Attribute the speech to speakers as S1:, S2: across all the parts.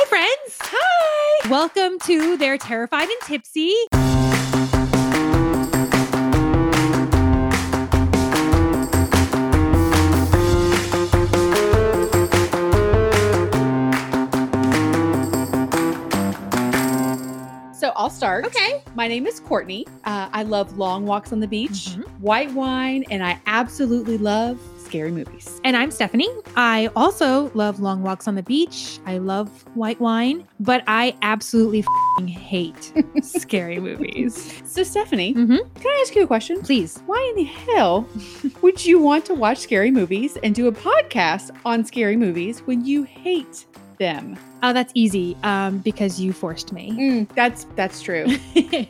S1: Hi, friends.
S2: Hi.
S1: Welcome to They're Terrified and Tipsy.
S2: So I'll start.
S1: Okay.
S2: My name is Courtney. Uh, I love long walks on the beach,
S1: Mhm.
S2: white wine, and I absolutely love scary movies.
S1: And I'm Stephanie. I also love long walks on the beach. I love white wine, but I absolutely fing hate scary movies.
S2: So, Stephanie,
S1: Mhm.
S2: can I ask you a question?
S1: Please.
S2: Why in the hell would you want to watch scary movies and do a podcast on scary movies when you hate them?
S1: Oh, that's easy. Um, because you forced me.
S2: Mm, that's that's true.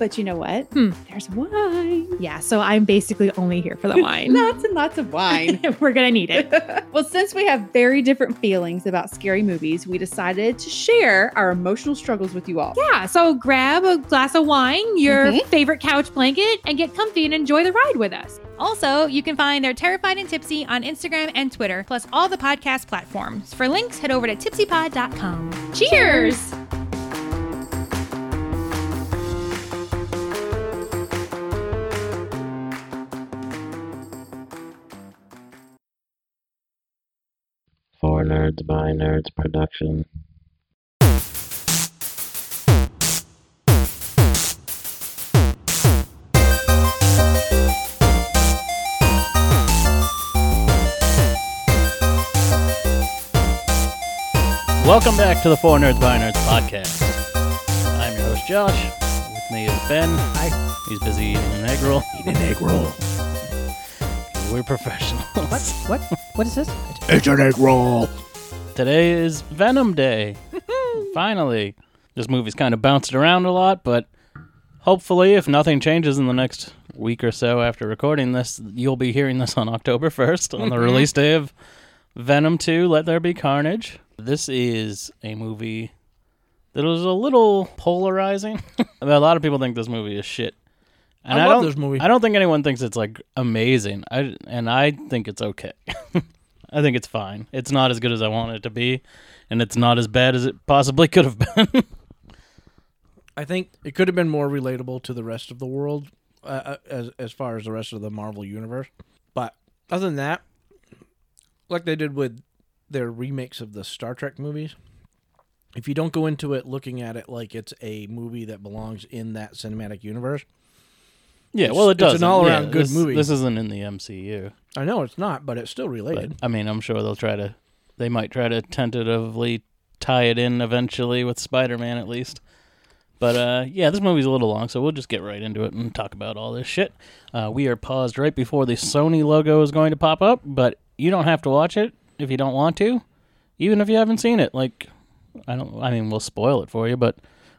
S2: But you know what?
S1: Hmm.
S2: There's wine.
S1: yeah, so I'm basically only here for the wine.
S2: Lots and lots of wine.
S1: We're gonna need it.
S2: well, since we have very different feelings about scary movies, we decided to share our emotional struggles with you all.
S1: Yeah, so grab a glass of wine, your
S2: Mhm.
S1: favorite couch blanket, and get comfy and enjoy the ride with us. Also, you can find They're Terrified and Tipsy on Instagram and Twitter, plus all the podcast platforms. For links, head over to tipsypod.com. Cheers!
S3: For Nerds by Nerds production. Welcome back to the Four Nerds by Nerds podcast. I'm your host Josh. With me is Ben. Hi. He's busy eating an egg roll. Eating an egg roll. We're professionals.
S4: What? What? What is this?
S3: It's an egg roll. Today is Venom Day. Finally. This movie's kind of bounced around a lot, but hopefully, if nothing changes in the next week or so after recording this, you'll be hearing this on October 1st, on the mm-hmm. release day of Venom 2 Let There Be Carnage. This is a movie that was a little polarizing. a lot of people think this movie is shit. And
S4: I
S3: I,
S4: love
S3: don't,
S4: this movie.
S3: I don't think anyone thinks it's like amazing. I and I think it's okay. I think it's fine. It's not as good as I want it to be, and it's not as bad as it possibly could have been.
S4: I think it could have been more relatable to the rest of the world, uh, uh, as as far as the rest of the Marvel universe. But other than that, like they did with their remakes of the Star Trek movies, if you don't go into it looking at it like it's a movie that belongs in that cinematic universe,
S3: yeah, well, it
S4: it's
S3: does.
S4: an all-around good
S3: this,
S4: movie.
S3: This isn't in the MCU,
S4: I know it's not, but it's still
S3: but
S4: related.
S3: I mean, I'm sure they'll try to. They might try to tentatively tie it in eventually with Spider-Man at least. But uh, yeah, this movie's a little long, so we'll just get right into it and talk about all this shit. Uh, we are paused right before the Sony logo is going to pop up, but you don't have to watch it if you don't want to, even if you haven't seen it. Like, I don't. I mean, we'll spoil it for you, but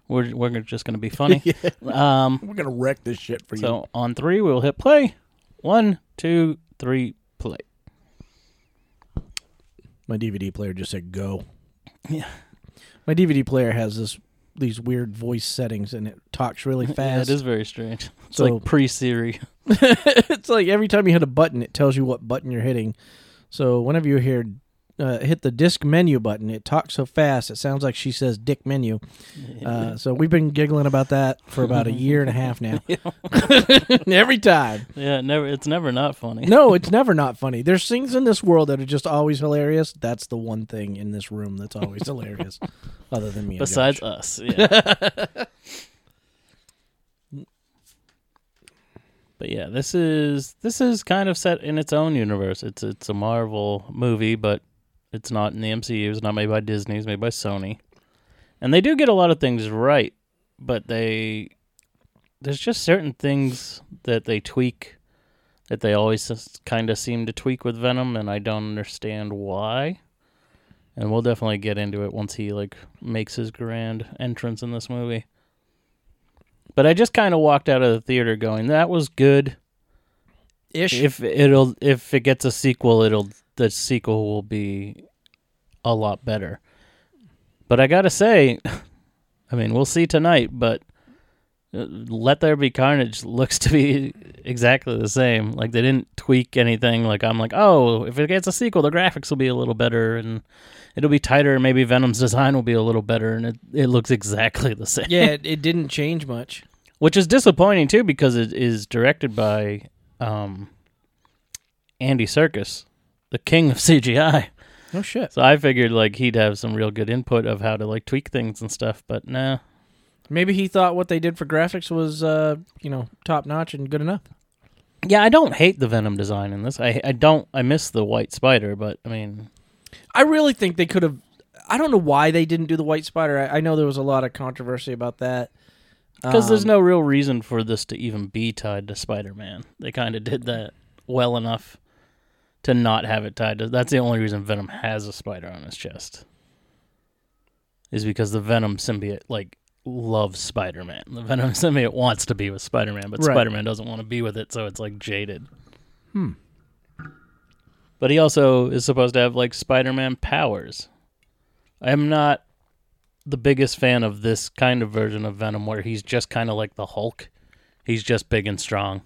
S3: we're we're just going to be funny. um,
S4: We're gonna wreck this shit for you.
S3: so on three, we'll hit play. One, two, three, play.
S4: My DVD player just said go.
S3: Yeah.
S4: My DVD player has this these weird voice settings and it talks really fast.
S3: Yeah, it is very strange. It's
S4: So-
S3: like pre Siri.
S4: it's like every time you hit a button, it tells you what button you're hitting. So whenever you hear uh, hit the disc menu button, it talks so fast it sounds like she says "dick menu." Uh, so we've been giggling about that for about a year and a half now. every time.
S3: yeah, it never. It's never not funny.
S4: No, it's never not funny. There's things in this world that are just always hilarious. That's the one thing in this room that's always hilarious, other than me. and
S3: Besides us, yeah. but yeah, this is this is kind of set in its own universe. It's it's a Marvel movie, but it's not in the MCU. It's not made by Disney. It's made by Sony, and they do get a lot of things right, but they there's just certain things that they tweak that they always kind of seem to tweak with Venom, and I don't understand why. And we'll definitely get into it once he like makes his grand entrance in this movie. But I just kind of walked out of the theater going, "That was good."
S4: ish.
S3: If it'll if it gets a sequel, it'll the sequel will be a lot better. But I gotta say, I mean, we'll see tonight. But Uh, Let There Be Carnage looks to be exactly the same. Like they didn't tweak anything. Like I'm like, oh, if it gets a sequel, the graphics will be a little better and it'll be tighter. and Maybe Venom's design will be a little better, and it it looks exactly the same.
S4: Yeah, it, it didn't change much.
S3: which is disappointing too because it is directed by um, Andy Serkis, the king of CGI.
S4: No shit.
S3: So I figured like he'd have some real good input of how to like tweak things and stuff, but nah.
S4: Maybe he thought what they did for graphics was, uh, you know, top notch and good enough.
S3: Yeah, I don't hate the Venom design in this. I I don't. I miss the white spider, but I mean,
S4: I really think they could have. I don't know why they didn't do the white spider. I, I know there was a lot of controversy about that.
S3: because there's
S4: Um,
S3: no real reason for this to even be tied to Spider-Man. They kind of did that well enough to not have it tied to. That's the only reason Venom has a spider on his chest. Is because the Venom symbiote like loves Spider-Man. The Venom symbiote wants to be with Spider-Man, but
S4: Right.
S3: Spider-Man doesn't want to be with it, so it's like jaded.
S4: Hmm.
S3: But he also is supposed to have like Spider-Man powers. I'm not the biggest fan of this kind of version of Venom where he's just kind of like the Hulk. He's just big and strong.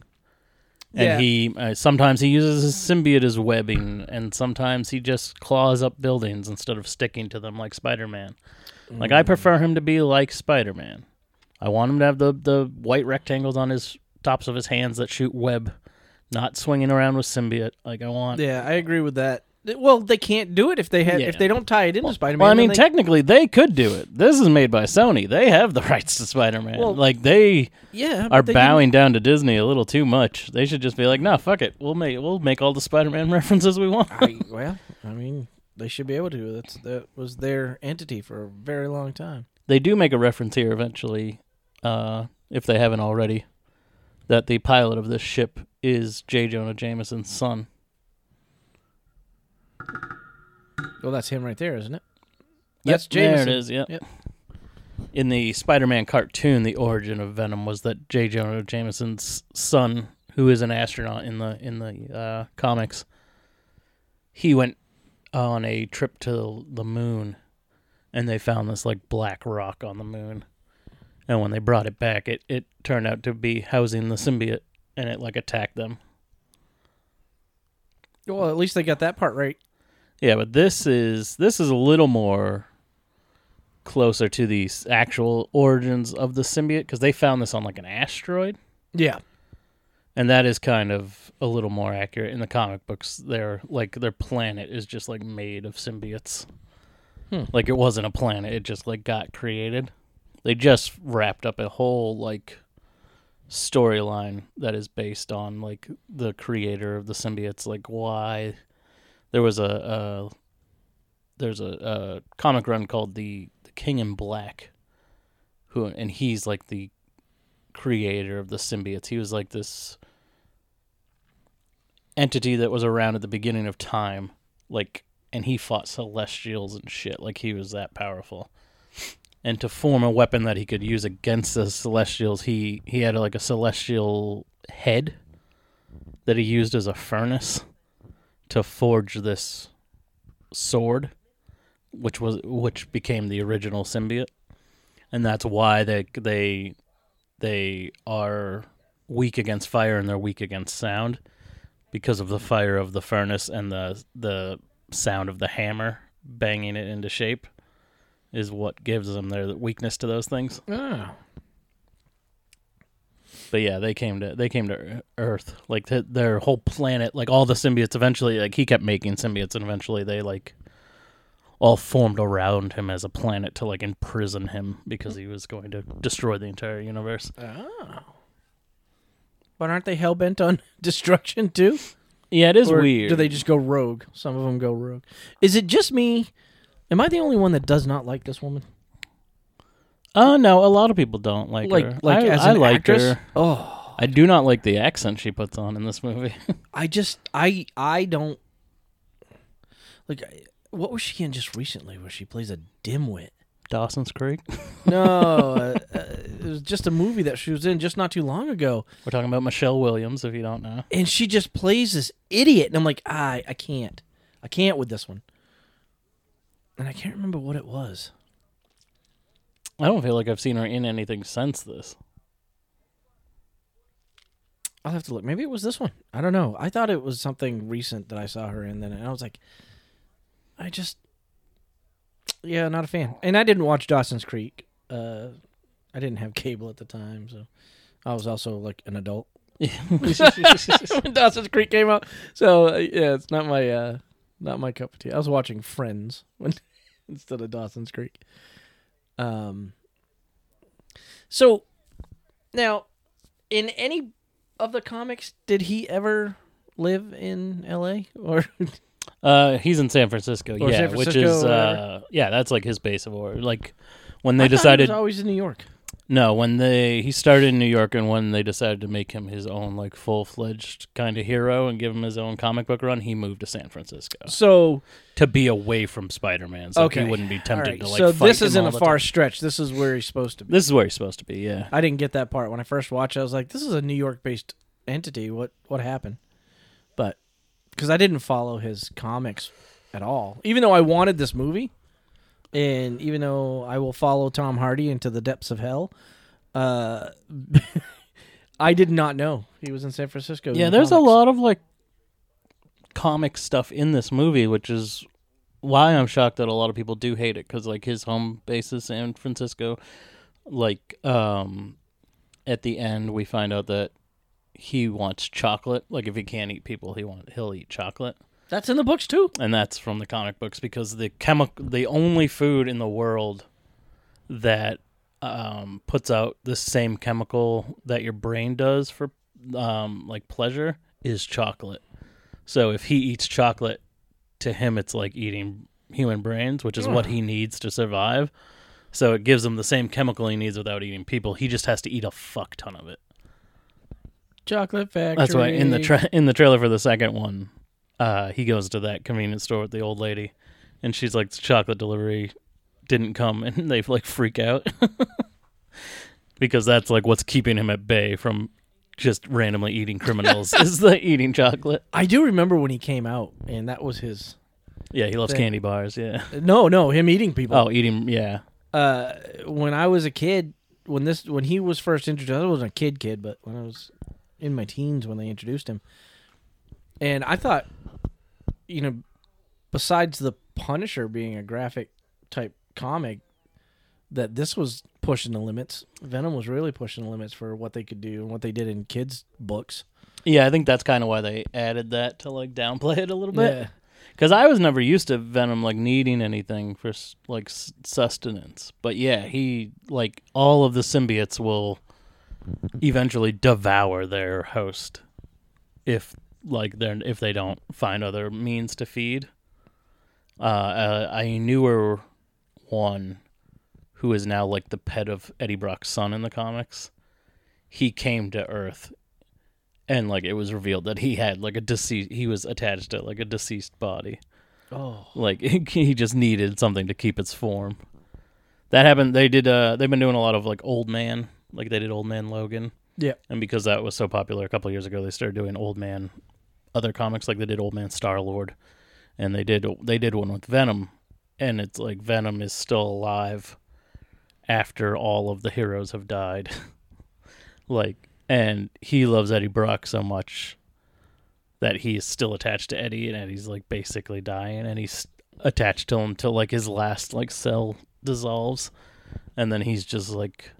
S3: And
S4: Yeah.
S3: he uh, sometimes he uses his symbiote as webbing, and sometimes he just claws up buildings instead of sticking to them like Spider-Man. Like I prefer him to be like Spider-Man. I want him to have the the white rectangles on his tops of his hands that shoot web, not swinging around with symbiote. Like I want.
S4: Yeah, I agree with that. Well, they can't do it if they have
S3: Yeah.
S4: if they don't tie it into Spider-Man.
S3: Well, I
S4: then
S3: mean,
S4: they-
S3: technically, they could do it. This is made by Sony. They have the rights to Spider-Man.
S4: Well,
S3: like they
S4: yeah,
S3: are
S4: but they
S3: bowing down to Disney a little too much. They should just be like, "No, fuck it. We'll make we'll make all the Spider-Man references we want."
S4: I, well, I mean, they should be able to. That's that was their entity for a very long time.
S3: they do make a reference here eventually, uh, if they haven't already, that the pilot of this ship is J. Jonah Jameson's son.
S4: Well, that's him right there, isn't it?
S3: Yep,
S4: That's
S3: there it is. Yep.
S4: Yep.
S3: In the Spider-Man cartoon, the origin of Venom was that J. Jonah Jameson's son, who is an astronaut in the in the uh, comics, he went on a trip to the moon, and they found this like black rock on the moon, and when they brought it back, it it turned out to be housing the symbiote, and it like attacked them.
S4: Well, at least they got that part right.
S3: Yeah, but this is this is a little more closer to the actual origins of the symbiote because they found this on like an asteroid,
S4: Yeah.
S3: and that is kind of a little more accurate in the comic books. Their like their planet is just like made of symbiotes.
S4: Hmm.
S3: Like it wasn't a planet; it just like got created. They just wrapped up a whole like storyline that is based on like the creator of the symbiotes, like why there was a, there's a, a comic run called the the King in Black, who and he's like the creator of the symbiotes. He was like this entity that was around at the beginning of time, like, and he fought celestials and shit. Like he was that powerful. And to form a weapon that he could use against the celestials, he he had like a celestial head that he used as a furnace to forge this sword, which was which became the original symbiote, and that's why they they they are weak against fire and they're weak against sound because of the fire of the furnace and the the sound of the hammer banging it into shape is what gives them their weakness to those things.
S4: Oh.
S3: But yeah, they came to they came to Earth. Like th- their whole planet, like all the symbiotes. Eventually, like he kept making symbiotes, and eventually they like all formed around him as a planet to like imprison him because he was going to destroy the entire universe.
S4: Oh. But aren't they hell bent on destruction too?
S3: Yeah, it is
S4: Or
S3: weird.
S4: Do they just go rogue? Some of them go rogue. Is it just me? Am I the only one that does not like this woman?
S3: Oh no, a lot of people don't like,
S4: Like,
S3: her.
S4: like
S3: I,
S4: as
S3: I
S4: an
S3: like
S4: actress?
S3: her.
S4: Oh,
S3: I do not like the accent she puts on in this movie.
S4: I just, I, I don't like. I- What was she in just recently, where she plays a dimwit?
S3: Dawson's Creek.
S4: No, uh, uh, it was just a movie that she was in just not too long ago,
S3: We're talking about Michelle Williams, if you don't know.
S4: and she just plays this idiot, and I'm like, I, I can't, I can't with this one, and I can't remember what it was.
S3: I don't feel like I've seen her in anything since this.
S4: I'll have to look. Maybe it was this one. I don't know. I thought it was something recent that I saw her in. Then and I was like, I just, yeah, not a fan. And I didn't watch Dawson's Creek. Uh, I didn't have cable at the time, so I was also like an adult when Dawson's Creek came out. So uh, yeah, it's not my uh, not my cup of tea. I was watching Friends when instead of Dawson's Creek. Um. So now, in any of the comics, did he ever live in L.A. or?
S3: Uh, he's in San Francisco,
S4: Or
S3: yeah,
S4: San
S3: which
S4: Francisco
S3: is
S4: or
S3: uh, yeah, that's like his base of origin. Like when
S4: I
S3: they
S4: thought he
S3: decided,
S4: was always in New York.
S3: No, when they he started in New York, and when they decided to make him his own like full fledged kind of hero and give him his own comic book run, he moved to San Francisco
S4: So
S3: to be away from Spider Man, so
S4: okay,
S3: he wouldn't be tempted
S4: right,
S3: to like.
S4: So this isn't a far
S3: time.
S4: stretch. This is where he's supposed to be.
S3: This is where he's supposed to be. Yeah.
S4: I didn't get that part when I first watched. it, I was like, "This is a New York-based entity. What what happened?" But because I didn't follow his comics at all, even though I wanted this movie, and even though I will follow Tom Hardy into the depths of hell, uh, I did not know he was in San Francisco.
S3: Yeah, there's a lot of like comic stuff in this movie, which is why I'm shocked that a lot of people do hate it because like his home base is San Francisco. Like, um, at the end, we find out that he wants chocolate. Like, if he can't eat people, he want he'll eat chocolate,
S4: That's in the books too.
S3: and that's from the comic books because the chemical, the only food in the world that um, puts out the same chemical that your brain does for um, like pleasure is chocolate. So if he eats chocolate, to him it's like eating human brains, which is what he needs to survive. So it gives him the same chemical he needs without eating people. He just has to eat a fuck ton of it.
S4: Chocolate factory.
S3: That's why in the tra- in the trailer for the second one, uh, he goes to that convenience store with the old lady, and she's like, "The chocolate delivery didn't come," and they like freak out because that's like what's keeping him at bay from just randomly eating criminals is the eating chocolate.
S4: I do remember when he came out, and that was his.
S3: Yeah, he loves
S4: Thing.
S3: candy bars. Yeah.
S4: No, no, him eating people.
S3: Oh, eating. Yeah.
S4: uh, when I was a kid, when this when he was first introduced, I wasn't a kid kid, but when I was in my teens when they introduced him, and I thought, you know, besides the Punisher being a graphic type comic, that this was pushing the limits. Venom was really pushing the limits for what they could do and what they did in kids' books.
S3: Yeah, I think that's kind of why they added that to like downplay it a little bit.
S4: Yeah.
S3: Because I was never used to Venom like needing anything for like sustenance, but yeah, he like all of the symbiotes will eventually devour their host if like they're if they don't find other means to feed. Uh, uh, I newer one who is now like the pet of Eddie Brock's son in the comics. He came to Earth and like it was revealed that he had like a deceased he was attached to like a deceased body
S4: Oh,
S3: like he just needed something to keep its form that happened they did uh they've been doing a lot of like old man like they did old man logan
S4: Yeah.
S3: and because that was so popular a couple years ago they started doing old man other comics like they did old man star lord and they did they did one with venom and it's like venom is still alive after all of the heroes have died. Like and he loves eddie brock so much that he is still attached to eddie and eddie's like basically dying and he's attached to him till like his last like cell dissolves and then he's just like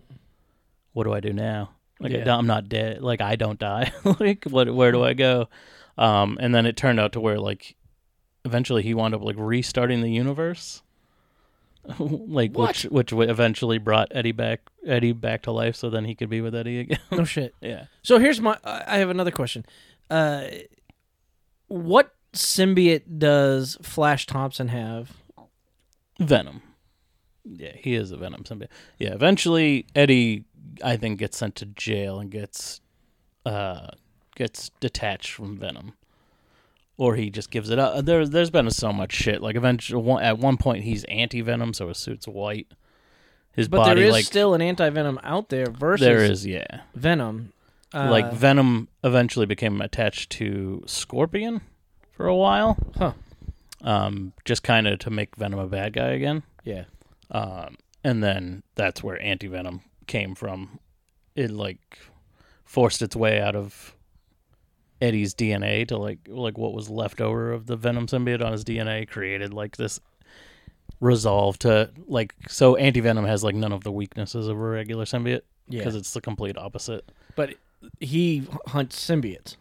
S3: what do i do now? Like I
S4: Yeah.
S3: don't- i'm not dead. Like i don't die. Like what where do i go um and then it turned out to where like eventually he wound up like restarting the universe like
S4: What?
S3: which which eventually brought eddie back eddie back to life so then he could be with eddie again
S4: no shit.
S3: yeah
S4: So here's my. I I have another question. Uh, what symbiote does Flash Thompson have?
S3: Venom. Yeah, he is a Venom symbiote. Yeah, eventually Eddie, I think, gets sent to jail and gets, uh, gets detached from Venom, or he just gives it up. There, there's been so much shit. Like eventually, one, at one point, he's anti-Venom, so his suit's white. His
S4: But
S3: body,
S4: there is
S3: like,
S4: still an anti venom out there versus
S3: there is, yeah.
S4: Venom. Uh,
S3: like Venom eventually became attached to Scorpion for a while.
S4: Huh.
S3: Um, just kind of to make Venom a bad guy again.
S4: yeah.
S3: Um, and then that's where anti venom came from. It like forced its way out of Eddie's DNA to like like what was left over of the Venom symbiote on his DNA created like this resolve to like so anti venom has like none of the weaknesses of a regular symbiote
S4: Yeah,
S3: because it's the complete opposite.
S4: but he hunts symbiotes.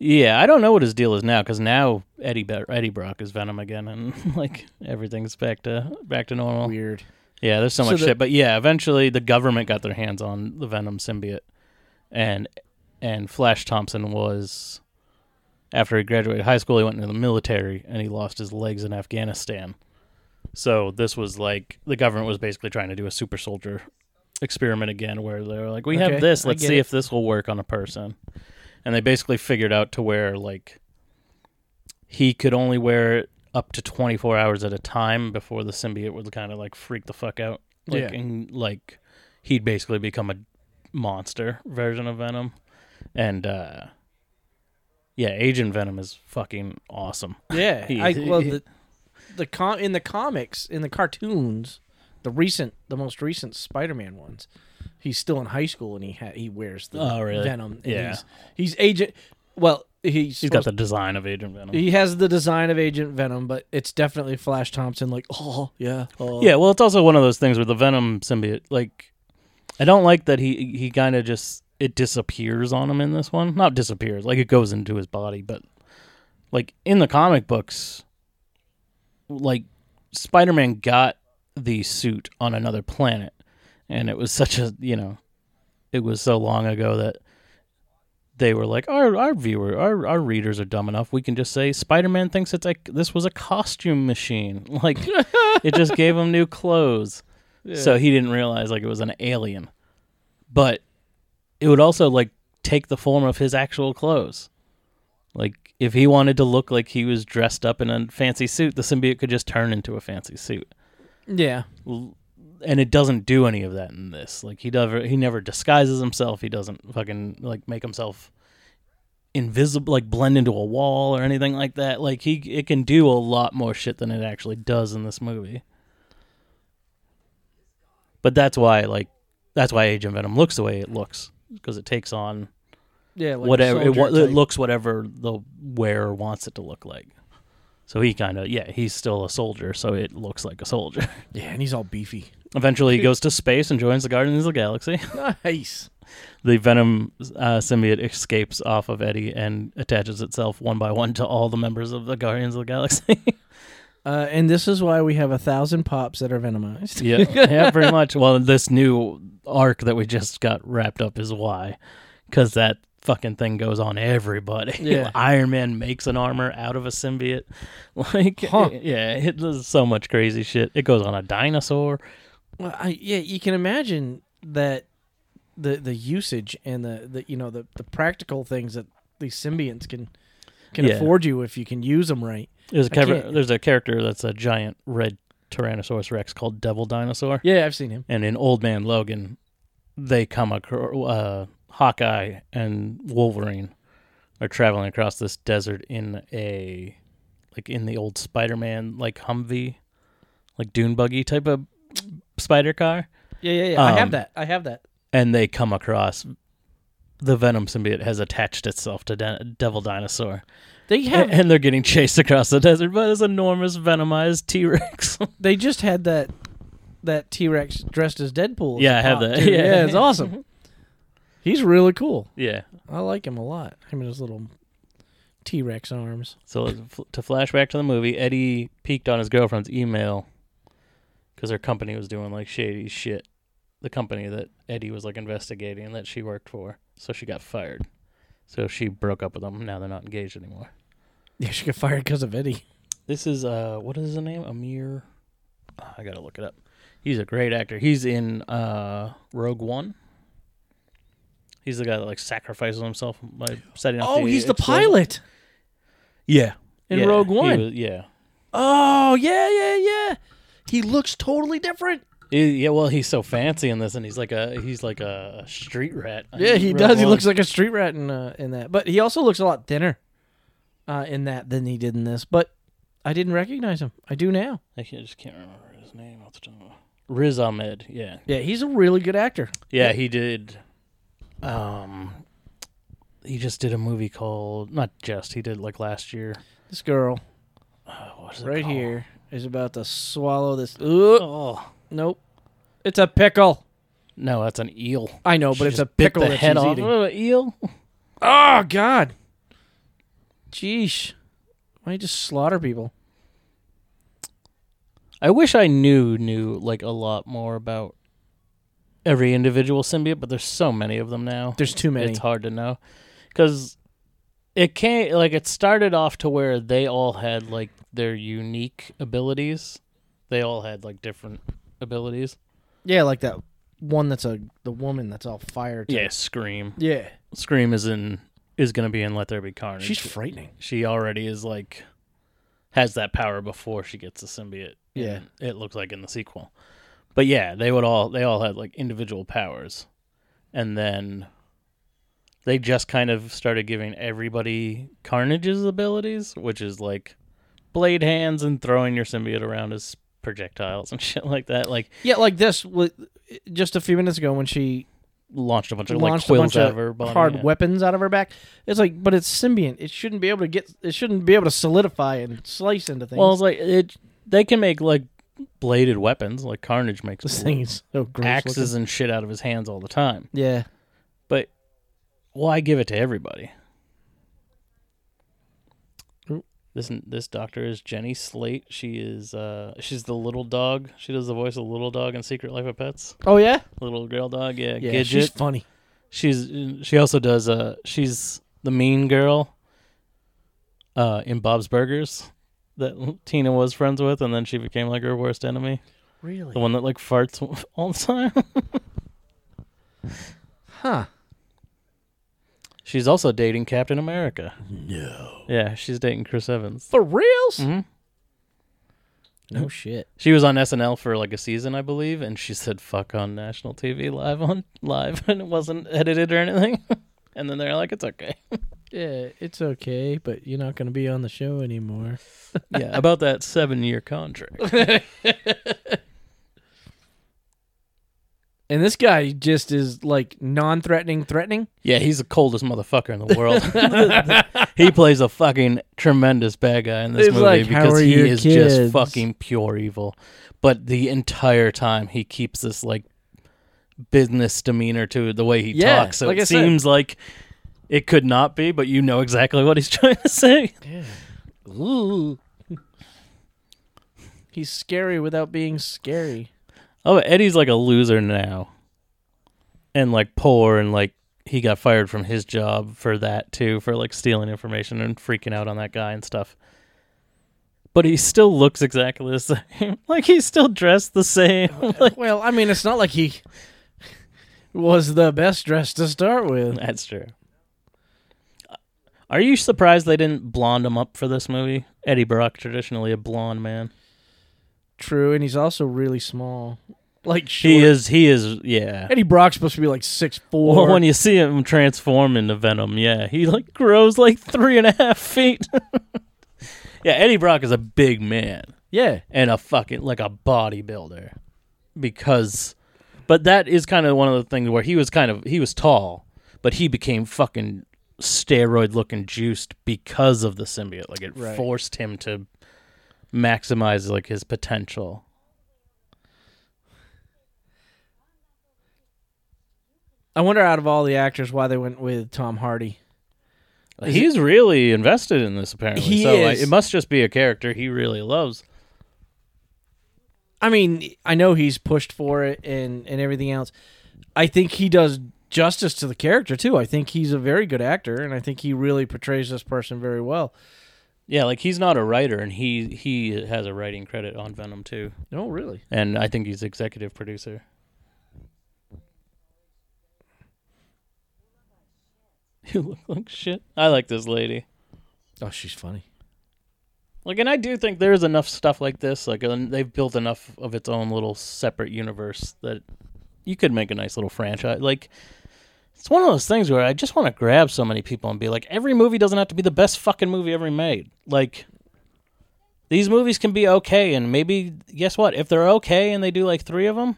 S3: Yeah, I don't know what his deal is now because now Eddie Be- Eddie Brock is Venom again, and like everything's back to back to normal.
S4: Weird.
S3: Yeah, there's so
S4: So
S3: much
S4: the-
S3: shit, but yeah, eventually the government got their hands on the Venom symbiote, and and Flash Thompson was after he graduated high school, he went into the military and he lost his legs in Afghanistan. So this was like the government was basically trying to do a super soldier experiment again, where they were like, "We
S4: Okay,
S3: have this, let's see
S4: it.
S3: if this will work on a person," and they basically figured out to where like he could only wear it up to 24 hours at a time before the symbiote would kind of like freak the fuck out like
S4: Yeah.
S3: and like he'd basically become a monster version of venom and uh yeah agent venom is fucking awesome
S4: Yeah,
S3: He-
S4: I, well, the the com in the comics in the cartoons, the recent, the most recent Spider-Man ones, he's still in high school and he ha- he wears the
S3: Oh, really?
S4: Venom. and
S3: Yeah.
S4: he's, he's agent. Well, he's
S3: he's got the design of agent venom
S4: he has the design of Agent Venom, but it's definitely Flash Thompson. Like, oh yeah, oh.
S3: yeah well it's also one of those things where the venom symbiote like i don't like that he he kind of just it disappears on him in this one. Not disappears like it goes into his body but like in the comic books like spider-man got the suit on another planet and it was such a you know it was so long ago that they were like our our viewer our our readers are dumb enough. We can just say spider-man thinks it's like this was a costume machine. Like it just gave him new clothes. So he didn't realize like it was an alien. But it would also like take the form of his actual clothes. Like if he wanted to look like he was dressed up in a fancy suit the symbiote could just turn into a fancy suit.
S4: Yeah,
S3: and it doesn't do any of that in this. Like he never he never disguises himself. He doesn't fucking like make himself invisible like blend into a wall or anything like that. Like he it can do a lot more shit than it actually does in this movie. But that's why like that's why agent venom looks the way it looks because it takes on
S4: yeah. Like
S3: whatever it, wa- it looks whatever the wearer wants it to look like so he kind of yeah he's still a soldier so it looks like a soldier
S4: Yeah, and he's all beefy.
S3: Eventually, he goes to space and joins the Guardians of the Galaxy.
S4: Nice.
S3: The Venom uh, symbiote escapes off of Eddie and attaches itself one by one to all the members of the Guardians of the Galaxy.
S4: Uh, and this is why we have a thousand pops that are venomized.
S3: yeah, yeah, pretty much. Well, this new arc that we just got wrapped up is why, because that fucking thing goes on everybody.
S4: Yeah.
S3: Iron Man makes an armor out of a symbiote. Like,
S4: Huh.
S3: yeah, it does so much crazy shit. It goes on a dinosaur.
S4: Well, I, yeah, you can imagine that the the usage and the, the you know the, the practical things that these symbionts can can
S3: Yeah.
S4: afford you if you can use them right.
S3: There's a there's a character that's a giant red Tyrannosaurus Rex called Devil Dinosaur.
S4: Yeah, I've seen him.
S3: And in Old Man Logan, they come across uh, Hawkeye and Wolverine are traveling across this desert in a like in the old Spider-Man like Humvee, like dune buggy type of spider car,
S4: Yeah, yeah, yeah. I have
S3: Um,
S4: that. I have that.
S3: and they come across the Venom symbiote has attached itself to De- Devil Dinosaur,
S4: They have.
S3: and they're getting chased across the desert by this enormous venomized T-Rex.
S4: they just had that that T Rex dressed as Deadpool.
S3: Yeah, I have that. Yeah.
S4: yeah, it's awesome. He's really cool.
S3: yeah,
S4: I like him a lot. Him and his little T Rex arms.
S3: So to flash back to the movie, Eddie peeked on his girlfriend's email because her company was doing like shady shit. The company that Eddie was like investigating that she worked for, so she got fired. So she broke up with him. Now they're not engaged anymore.
S4: Yeah, she got fired because of Eddie.
S3: This is uh, what is his name? Amir. Ah, I gotta look it up. He's a great actor. He's in uh Rogue One. He's the guy that like sacrifices himself by setting off.
S4: Oh, he's the
S3: explosion.
S4: pilot
S3: Yeah,
S4: in
S3: Yeah,
S4: Rogue One.
S3: was- yeah.
S4: Oh, yeah, yeah, yeah. He looks totally different.
S3: Yeah, well, he's so fancy in this, and he's like a he's like a street rat.
S4: Yeah, he does. He looks like a street rat in uh, in that, but he also looks a lot thinner uh, in that than he did in this. But I didn't recognize him. I do now.
S3: I can't- just can't remember his name. off the top of- Riz Ahmed. Yeah,
S4: Yeah, he's a really good actor.
S3: yeah, he did. Um, he just did a movie called not just he did like last year.
S4: This girl
S3: Uh, what is it
S4: right
S3: called?
S4: here is about to swallow this. Ooh,
S3: Oh
S4: nope. It's a pickle.
S3: no, that's an eel.
S4: I know,
S3: She
S4: but it's
S3: just
S4: a
S3: bit
S4: pickle
S3: the
S4: that
S3: head
S4: she's
S3: off
S4: eating.
S3: an eel.
S4: Oh God. Jeesh. Why do you just slaughter people?
S3: I wish I knew knew like a lot more about every individual symbiote, but there's so many of them now.
S4: There's too many.
S3: It's hard to know because it can't like it started off to where they all had like their unique abilities. They all had like different abilities.
S4: Yeah, like that one that's a the woman that's all fire. too.
S3: Yeah, Scream.
S4: Yeah.
S3: Scream is in is gonna be in Let There Be Carnage.
S4: She's frightening.
S3: she already is like has that power before she gets the symbiote.
S4: Yeah.
S3: in- it looks like in the sequel. But yeah, they would all they all had like individual powers, and then they just kind of started giving everybody Carnage's abilities, which is like blade hands and throwing your symbiote around as projectiles and shit like that. Like
S4: Yeah, like this. Just a few minutes ago when she
S3: launched a bunch of like quills
S4: bunch
S3: out
S4: of
S3: her body.
S4: hard
S3: yeah.
S4: weapons out of her back. It's like, but it's symbiont. It shouldn't be able to get. It shouldn't be able to solidify and slice into things.
S3: Well, it's like it. They can make like bladed weapons, like Carnage makes
S4: this thing is so gross.
S3: axes
S4: looking.
S3: and shit out of his hands all the time.
S4: Yeah.
S3: But why give it to everybody? This this doctor is Jenny Slate. She is uh she's the little dog. She does the voice of the little dog in Secret Life of Pets.
S4: Oh yeah.
S3: Little girl dog, yeah.
S4: Yeah.
S3: Gidget.
S4: She's funny.
S3: She's she also does uh she's the mean girl uh in Bob's Burgers that Tina was friends with and then she became like her worst enemy.
S4: Really?
S3: The one that like farts all the time.
S4: Huh.
S3: She's also dating Captain America. No. Yeah, she's dating Chris Evans.
S4: For reals?
S3: hmm
S4: No shit.
S3: She was on SNL for like a season, I believe, and she said "fuck" on national TV live on live, and it wasn't edited or anything. and then they're like, "It's okay."
S4: Yeah, it's okay, but you're not going to be on the show anymore.
S3: yeah, about that seven-year contract.
S4: And this guy just is like non-threatening, threatening.
S3: Yeah, he's the coldest motherfucker in the world. he plays a fucking tremendous bad guy in this
S4: It's
S3: movie
S4: like, how
S3: because
S4: are
S3: he
S4: your
S3: is
S4: kids?
S3: just fucking pure evil. But the entire time, he keeps this like business demeanor to the way he
S4: Yeah,
S3: talks. So
S4: like
S3: it
S4: I said.
S3: seems like it could not be, but you know exactly what he's trying to say.
S4: Ooh. He's scary without being scary.
S3: Oh, Eddie's like a loser now, and like poor, and like he got fired from his job for that too, for like stealing information and freaking out on that guy and stuff. But he still looks exactly the same. like he's still dressed the same. like
S4: Well, I mean, it's not like he was the best dressed to start with.
S3: that's true. Are you surprised they didn't blonde him up for this movie? Eddie Brock, traditionally a blonde man.
S4: True, and he's also really small. Like
S3: He is. He is. Yeah.
S4: Eddie Brock's supposed to be like six four.
S3: Well, when you see him transform into Venom, yeah, he like grows like three and a half feet. yeah, Eddie Brock is a big man
S4: yeah,
S3: and a fucking like a bodybuilder because, but that is kind of one of the things where he was kind of he was tall, but he became fucking steroid looking juiced because of the symbiote. Like it
S4: Right.
S3: forced him to maximize like his potential.
S4: I wonder out of all the actors why they went with Tom Hardy. Is
S3: He's really invested in this apparently.
S4: He
S3: so like, it must just be a character he really loves.
S4: I mean, I know he's pushed for it and and everything else. I think he does justice to the character too. I think he's a very good actor, and I think he really portrays this person very well.
S3: Yeah, like he's not a writer, and he he has a writing credit on Venom too,
S4: Oh, really?
S3: and I think he's executive producer. You look like shit. I like this lady.
S4: Oh, she's funny.
S3: Like, and I do think there's enough stuff like this. Like, and they've built enough of its own little separate universe that you could make a nice little franchise. Like, it's one of those things where I just want to grab so many people and be like, every movie doesn't have to be the best fucking movie ever made. Like, these movies can be okay, and maybe guess what? If they're okay and they do like three of them,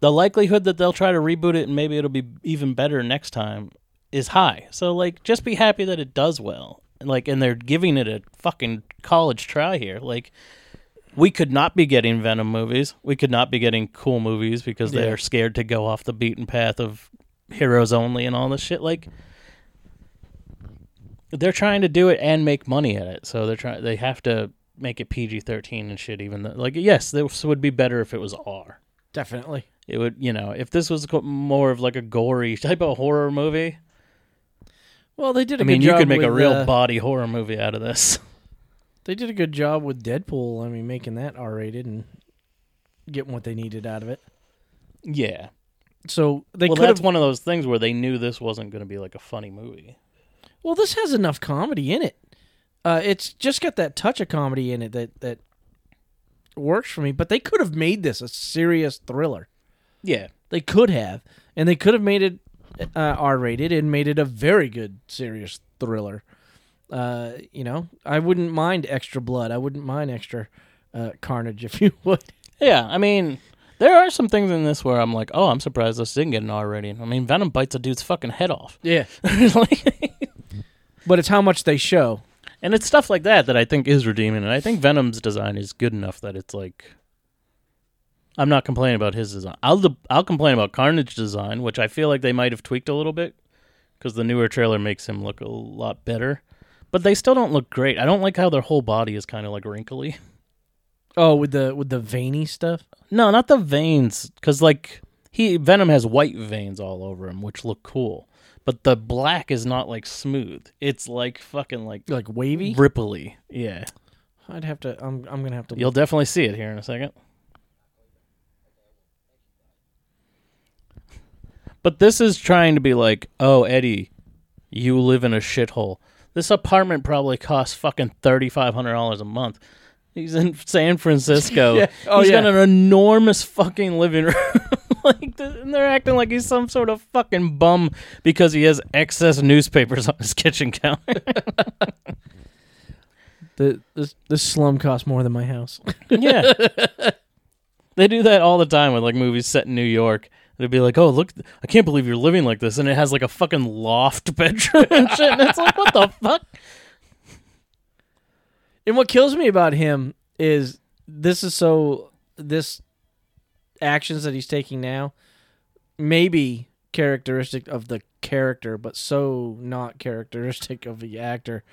S3: the likelihood that they'll try to reboot it and maybe it'll be even better next time is high. So like just be happy that it does well. Like and they're giving it a fucking college try here. Like we could not be getting Venom movies. We could not be getting cool movies because
S4: Yeah.
S3: they're scared to go off the beaten path of heroes only and all this shit. Like they're trying to do it and make money at it. So they're trying they have to make it PG thirteen and shit even though like yes, this would be better if it was R.
S4: Definitely.
S3: It would, you know, if this was more of like a gory type of horror movie.
S4: Well, they did. a
S3: I mean, you could make a real
S4: uh,
S3: body horror movie out of this.
S4: They did a good job with Deadpool. I mean, making that R rated and getting what they needed out of it.
S3: Yeah.
S4: So they
S3: well,
S4: could
S3: that's
S4: have.
S3: one of those things where they knew this wasn't going to be like a funny movie.
S4: Well, this has enough comedy in it. Uh, it's just got that touch of comedy in it that that works for me. But they could have made this a serious thriller.
S3: Yeah.
S4: They could have, and they could have made it uh, R rated and made it a very good serious thriller. Uh, you know, I wouldn't mind extra blood. I wouldn't mind extra uh, carnage if you would.
S3: Yeah. I mean, there are some things in this where I'm like, oh, I'm surprised this didn't get an R rating. I mean, Venom bites a dude's fucking head off.
S4: Yeah,
S3: Like-
S4: but it's how much they show.
S3: and it's stuff like that that I think is redeeming. And I think Venom's design is good enough that it's like. I'm not complaining about his design. I'll I'll complain about Carnage design, which I feel like they might have tweaked a little bit because the newer trailer makes him look a lot better. But they still don't look great. I don't like how their whole body is kind of like wrinkly.
S4: Oh, with the with the veiny stuff.
S3: No, not the veins, because like he Venom has white veins all over him, which look cool. But the black is not like smooth. It's like fucking like
S4: like wavy.
S3: ripply. Yeah,
S4: I'd have to. I'm. I'm gonna have to.
S3: you'll definitely see it here in a second. But this is trying to be like, oh Eddie, you live in a shithole. This apartment probably costs fucking thirty five hundred dollars a month. He's in San Francisco.
S4: Yeah. Oh,
S3: he's
S4: yeah.
S3: got an enormous fucking living room. like, and they're acting like he's some sort of fucking bum because he has excess newspapers on his kitchen counter.
S4: The this this slum costs more than my house.
S3: yeah, they do that all the time with like movies set in New York. They'd be like, "Oh, look! I can't believe you're living like this," and it has like a fucking loft bedroom and shit. And it's like, what the fuck?
S4: And what kills me about him is this is so this actions that he's taking now maybe characteristic of the character, but so not characteristic of the actor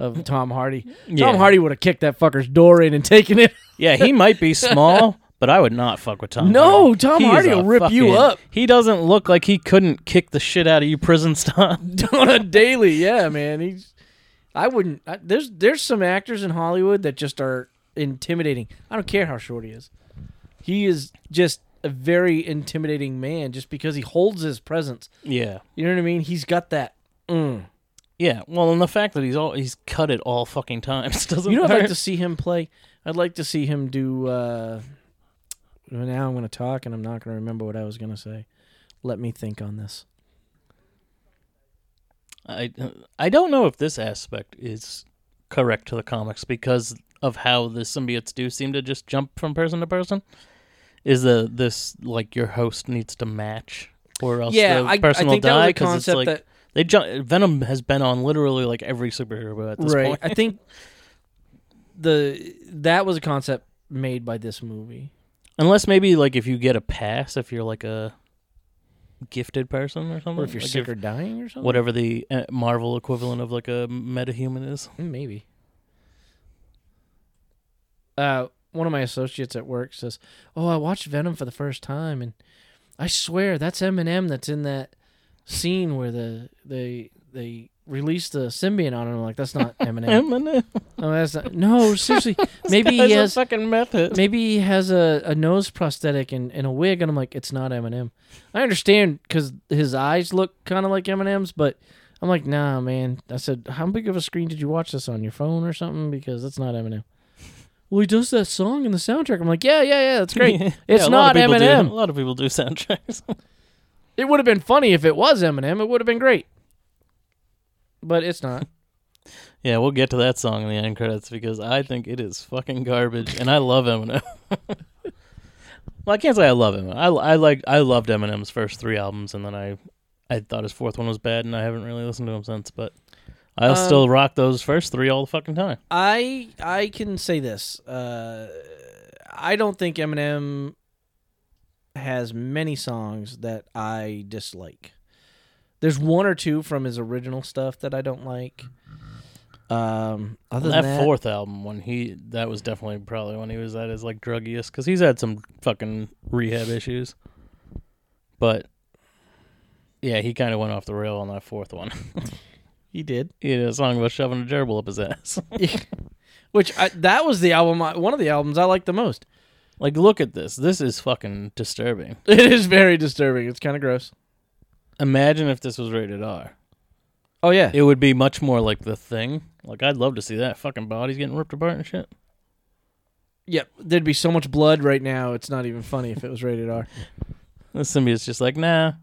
S4: of Tom Hardy.
S3: Yeah.
S4: Tom Hardy would have kicked that fucker's door in and taken it.
S3: Yeah, he might be small, but I would not fuck with Tom.
S4: No,
S3: Hardy.
S4: Tom
S3: He
S4: Hardy will rip you up.
S3: He doesn't look like he couldn't kick the shit out of you prison style.
S4: on a daily. Yeah, man. He's. I wouldn't. I, there's there's some actors in Hollywood that just are intimidating. I don't care how short he is. He is just a very intimidating man just because he holds his presence.
S3: yeah.
S4: You know what I mean? He's got that. Mm.
S3: Yeah, well, and the fact that he's all he's cut it all fucking times doesn't.
S4: You know, I'd like to see him play. I'd like to see him do. uh Now I'm going to talk, and I'm not going to remember what I was going to say. Let me think on this.
S3: I I don't know if this aspect is correct to the comics because of how the symbiotes do seem to just jump from person to person. Is the this like your host needs to match, or else
S4: yeah,
S3: the
S4: I, I
S3: person will die because it's like
S4: that
S3: they jump. Venom has been on literally like every superhero at this
S4: right.
S3: point.
S4: I think the that was a concept made by this movie.
S3: Unless maybe like if you get a pass, if you're like a gifted person or something,
S4: Or if you're
S3: like
S4: sick or dying or something.
S3: whatever the uh, Marvel equivalent of like a metahuman is.
S4: Mm, Maybe. Uh, one of my associates at work says, "Oh, I watched Venom for the first time, and I swear that's Eminem that's in that scene where the they they release the symbiont on him." I'm like, "That's not Eminem.
S3: Eminem.
S4: no, that's not. No, seriously. Maybe he
S3: a
S4: has
S3: fucking method.
S4: maybe he has a, a nose prosthetic and, and a wig." And I'm like, "It's not Eminem." I understand because his eyes look kind of like Eminem's, but I'm like, "Nah, man." I said, "How big of a screen did you watch this on your phone or something?" Because that's not Eminem. Well, he does that song in the soundtrack. I'm like, yeah, yeah, yeah, that's great.
S3: Yeah,
S4: It's
S3: a lot
S4: not
S3: people do- a lot of people do soundtracks.
S4: It would have been funny if it was Eminem. It would have been great, but it's not.
S3: yeah, we'll get to that song in the end credits because I think it is fucking garbage, and I love Eminem. well, I can't say I love him. I, I like I loved Eminem's first three albums, and then I I thought his fourth one was bad, and I haven't really listened to him since. But I'll
S4: Um,
S3: still rock those first three all the fucking time.
S4: I I can say this. Uh, I don't think Eminem has many songs that I dislike. There's one or two from his original stuff that I don't like. Um, other
S3: that,
S4: than that,
S3: fourth album, when he that was definitely probably when he was at his like druggiest, because he's had some fucking rehab issues. But yeah, he kind of went off the rail on that fourth one.
S4: he did.
S3: he had a song about shoving a gerbil up his ass.
S4: Which I, that was the album, I, one of the albums I liked the most.
S3: like, look at this. This is fucking disturbing.
S4: It is very disturbing. It's kind of gross.
S3: Imagine if this was rated R.
S4: Oh yeah,
S3: It would be much more like the thing. Like I'd love to see that fucking bodies getting ripped apart and shit.
S4: yep. There'd be so much blood right now. It's not even funny if it was rated R.
S3: The symbiote's just like, nah.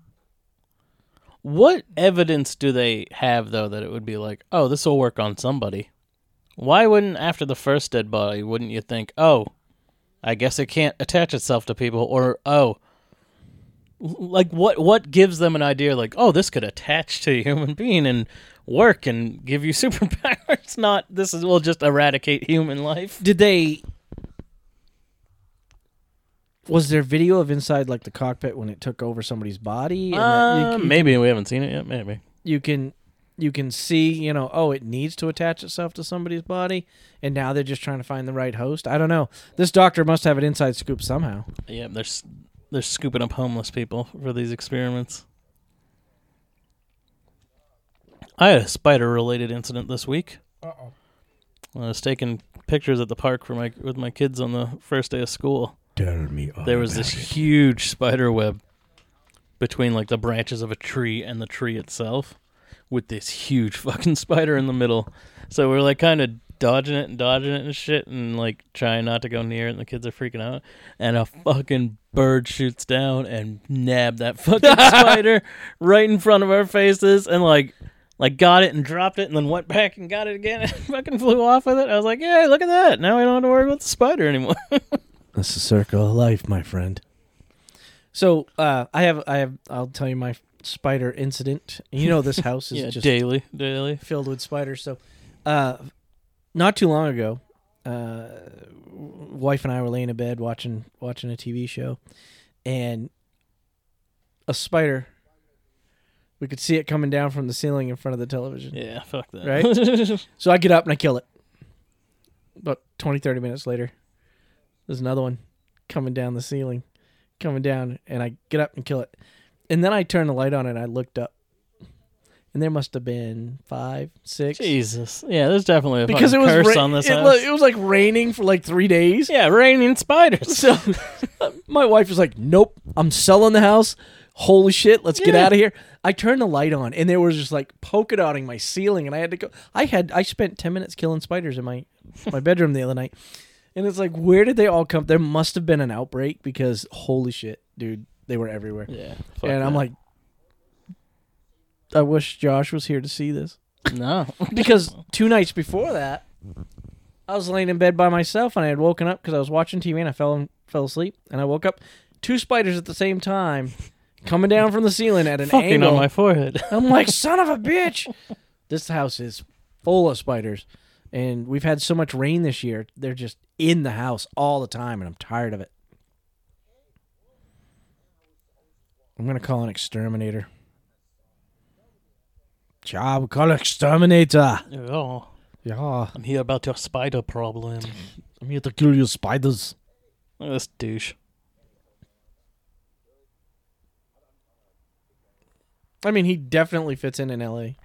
S3: What evidence do they have though that it would be like, oh, this will work on somebody? Why wouldn't after the first dead body, wouldn't you think, oh, I guess it can't attach itself to people, or oh, like what what gives them an idea like, oh, this could attach to a human being and work and give you superpowers? Not this is will just eradicate human life.
S4: Did they? Was there video of inside like the cockpit when it took over somebody's body? And you-
S3: Uh,
S4: you,
S3: maybe we haven't seen it yet. Maybe.
S4: you can you can see you know oh it needs to attach itself to somebody's body, and now they're just trying to find the right host. I don't know. This doctor must have an inside scoop somehow.
S3: Yeah, they're s- they're scooping up homeless people for these experiments. I had a spider-related incident this week. Uh-oh. I was taking pictures at the park for my with my kids on the first day of school.
S4: Tell me.
S3: There was this huge spider web between like the branches of a tree and the tree itself, with this huge fucking spider in the middle. So we're like kind of dodging it and dodging it and shit, and like trying not to go near it. And the kids are freaking out, and a fucking bird shoots down and nabbed that fucking spider right in front of our faces, and like. Like got it and dropped it and then went back and got it again and fucking flew off with it. I was like, "Yeah, look at that! Now we don't have to worry about the spider anymore."
S4: That's the circle of life, my friend. So uh, I have I have I'll tell you my spider incident. You know this house is
S3: yeah,
S4: just
S3: daily, daily.
S4: filled with spiders. So, uh, not too long ago, uh, wife and I were laying in bed watching watching a TV show, and a spider. We could see it coming down from the ceiling in front of the television.
S3: Yeah, fuck that.
S4: Right? So I get up and I kill it. About 20, 30 minutes later, there's another one coming down the ceiling, coming down, and I get up and kill it. And then I turn the light on and I looked up. And there must have been five, six.
S3: Jesus. Yeah, there's definitely a
S4: Because it was
S3: curse
S4: ra-
S3: on this
S4: it,
S3: house.
S4: it was like raining for like three days.
S3: yeah, raining spiders.
S4: So my wife was like, "Nope, I'm selling the house. Holy shit, let's get out of here." I turned the light on, and there was just like polka dotting my ceiling, and I had to go. I had I spent ten minutes killing spiders in my my bedroom the other night, and it's like, where did they all come? There must have been an outbreak because holy shit, dude, they were everywhere.
S3: yeah.
S4: and I'm like, I wish Josh was here to see this
S3: no.
S4: because two nights before that, I was laying in bed by myself and I had woken up because I was watching TV and I fell fell asleep and I woke up two spiders at the same time coming down from the ceiling at an
S3: Fucking
S4: angle.
S3: on my forehead.
S4: I'm like, son of a bitch! This house is full of spiders, and we've had so much rain this year. They're just in the house all the time, and I'm tired of it. I'm gonna call an exterminator. Job call exterminator.
S3: oh,
S4: Yeah,
S3: I'm here about your spider problem.
S4: I'm here to kill your spiders.
S3: Look at this douche.
S4: I mean, he definitely fits in in L.A.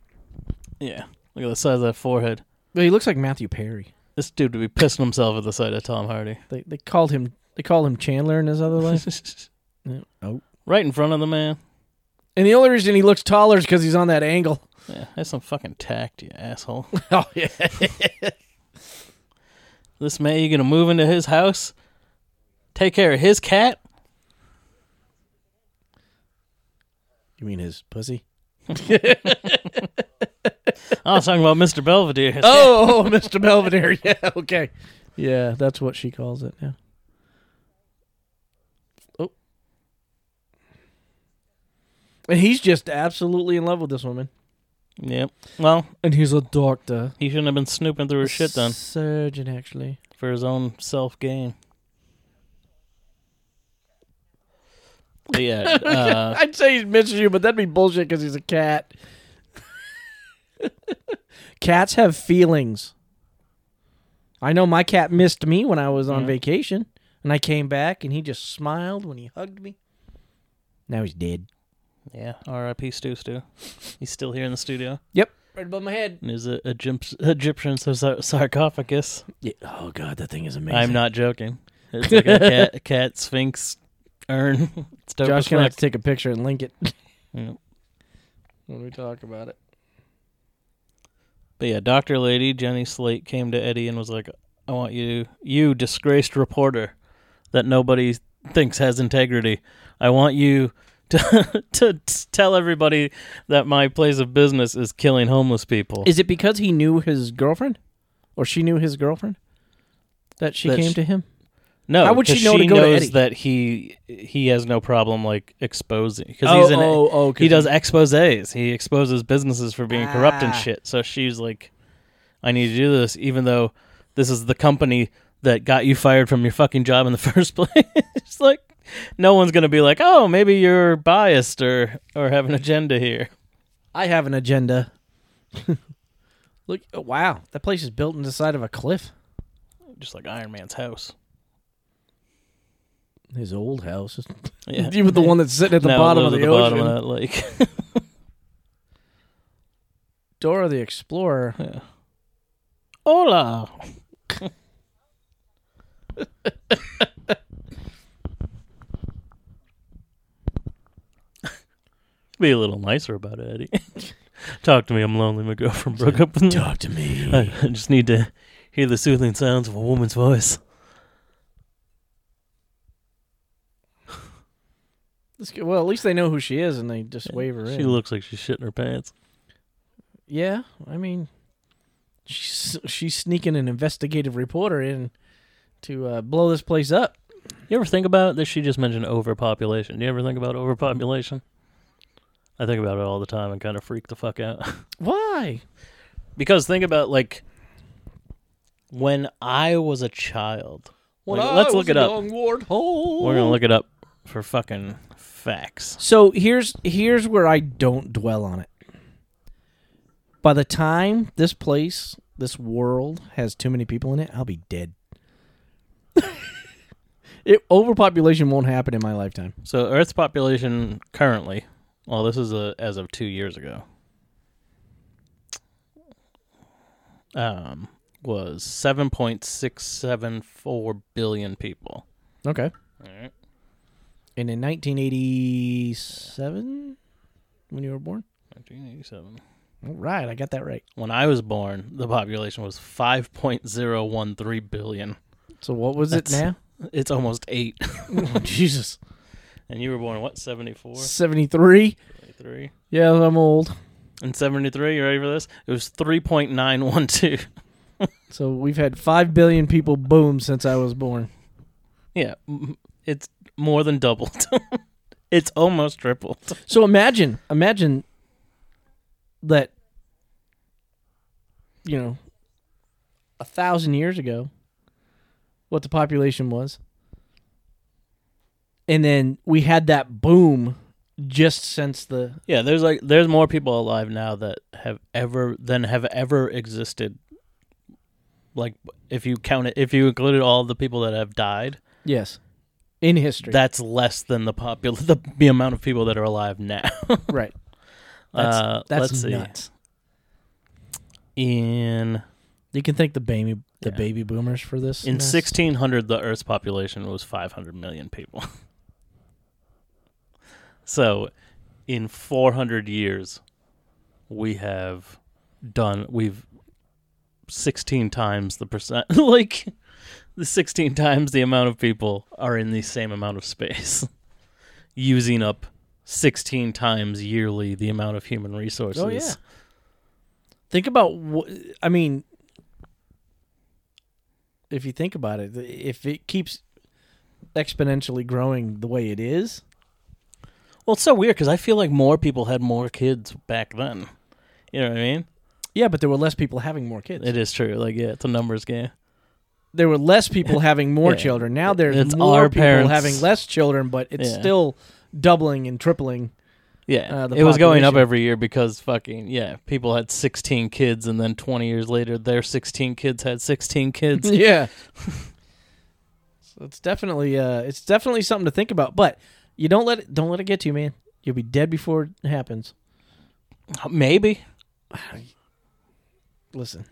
S3: Yeah. Look at the size of that forehead.
S4: But he looks like Matthew Perry.
S3: This dude would be pissing himself at the sight of Tom Hardy.
S4: They they called him they called him Chandler in his other life. Yeah. Oh.
S3: right in front of the man.
S4: And the only reason he looks taller is because he's on that angle.
S3: Yeah, have some fucking tact, you asshole.
S4: Oh yeah.
S3: this man, you gonna move into his house, take care of his cat?
S4: You mean his pussy?
S3: I was talking about Mr. Belvedere.
S4: Oh, Mr. Belvedere. Yeah, okay. Yeah, that's what she calls it. Yeah. Oh. And he's just absolutely in love with this woman.
S3: Yep. Well,
S4: And he's a doctor.
S3: he shouldn't have been snooping through her shit then
S4: Surgeon, actually.
S3: for his own self gain. Yeah, uh,
S4: I'd say he misses you, but that'd be bullshit because he's a cat. Cats have feelings. I know my cat missed me when I was on
S3: Yeah.
S4: vacation, and I came back, and he just smiled when he hugged me. Now he's dead.
S3: Yeah. R.I.P. Stu Stu. He's still here in the studio
S4: Yep, right above my head.
S3: in his uh, Egypt- Egyptian sar- sarcophagus.
S4: Yeah. Oh god, that thing is amazing.
S3: I'm not joking. It's like a cat, a cat sphinx urn. It's dope
S4: Josh
S3: as
S4: gonna have
S3: fuck.
S4: to take a picture and link it
S3: Yeah.
S4: when we talk about it.
S3: But yeah, Doctor Lady Jenny Slate came to Eddie and was like, "I want you, you disgraced reporter that nobody thinks has integrity. I want you to to t- tell everybody that my place of business is killing homeless people."
S4: Is it because he knew his girlfriend, or she knew his girlfriend, that she
S3: That
S4: came
S3: sh-
S4: to him?
S3: no,
S4: how would she know to go to
S3: knows
S4: Eddie?
S3: that he he has no problem like exposing because he's an
S4: oh, oh,
S3: he does exposés. He exposes businesses for being corrupt and
S4: Ah.
S3: shit. So she's like, I need to do this, even though this is the company that got you fired from your fucking job in the first place. it's like, no one's gonna be like, oh, maybe you're biased or or have an agenda here.
S4: I have an agenda. Look, oh, wow, that place is built in the side of a cliff.
S3: Just like Iron Man's house.
S4: His old house,
S3: Yeah,
S4: even the one that's sitting at the
S3: it
S4: bottom of
S3: lives
S4: the, ocean.
S3: bottom of that lake.
S4: Dora the Explorer.
S3: yeah. Hola. Be a little nicer about it, Eddie. Talk to me. I'm lonely. My girlfriend broke up with me.
S4: Talk to me.
S3: I I just need to hear the soothing sounds of a woman's voice.
S4: Let's well, at least they know who she is, and they just wave her
S3: She
S4: in.
S3: looks like she's shitting her pants.
S4: yeah, I mean, she's she's sneaking an investigative reporter in to uh, blow this place up.
S3: You ever think about that? She just mentioned overpopulation. Do you ever think about overpopulation? I think about it all the time and kind of freak the fuck out.
S4: Why?
S3: because think about like when I was a child.
S4: When
S3: Like,
S4: I
S3: let's
S4: was
S3: look it up.
S4: warthog.
S3: We're gonna look it up for fucking facts.
S4: So here's here's where I don't dwell on it. By the time this place, this world has too many people in it, I'll be dead. it overpopulation won't happen in my lifetime.
S3: So Earth's population currently, well, this is a, as of two years ago, um, was seven point six seven four billion people.
S4: Okay.
S3: All right.
S4: And in 1987, when you were born,
S3: 1987.
S4: all right, I got that right.
S3: When I was born, the population was five point zero one three billion.
S4: So what was
S3: That's-
S4: it now?
S3: It's almost eight.
S4: oh, Jesus,
S3: And you were born what? 74?
S4: 73.
S3: 73?
S4: Yeah, I'm old.
S3: In 73, you ready for this? It was 3.912.
S4: So we've had five billion people boom since I was born.
S3: Yeah, it's more than doubled. it's almost tripled.
S4: So imagine, imagine that, you know, a thousand years ago, what the population was. And then we had that boom just since the.
S3: Yeah, there's like there's more people alive now that have ever than have ever existed. Like if you count it, if you included all the people that have died,
S4: Yes. In history.
S3: that's less than the popul the, the amount of people that are alive now.
S4: right. That's,
S3: uh,
S4: that's
S3: let's see.
S4: nuts.
S3: In
S4: You can thank the baby the
S3: Yeah.
S4: baby boomers for this.
S3: in
S4: mess.
S3: 1600, the Earth's population was 500 million people. so, in 400 years, we have done we've 16 times the percent like the 16 times the amount of people are in the same amount of space using up 16 times yearly the amount of human resources
S4: Oh yeah. Think about wh- I mean if you think about it, if it keeps exponentially growing the way it is,
S3: Well, it's so weird because I feel like more people had more kids back then. You know what I mean?
S4: Yeah, but there were less people having more kids.
S3: It is true. Like, yeah, it's a numbers game.
S4: there were less people having more
S3: Yeah.
S4: children. Now there's
S3: It's
S4: more
S3: our
S4: people
S3: parents.
S4: having less children, but it's
S3: Yeah.
S4: still doubling and tripling.
S3: Yeah,
S4: Uh, the
S3: it was going up
S4: population.
S3: every year because fucking yeah, people had 16 kids, and then 20 years later, their 16 kids had 16 kids.
S4: yeah. so it's definitely uh it's definitely something to think about, but you don't let it don't let it get to you, man. You'll be dead before it happens.
S3: Maybe.
S4: Listen.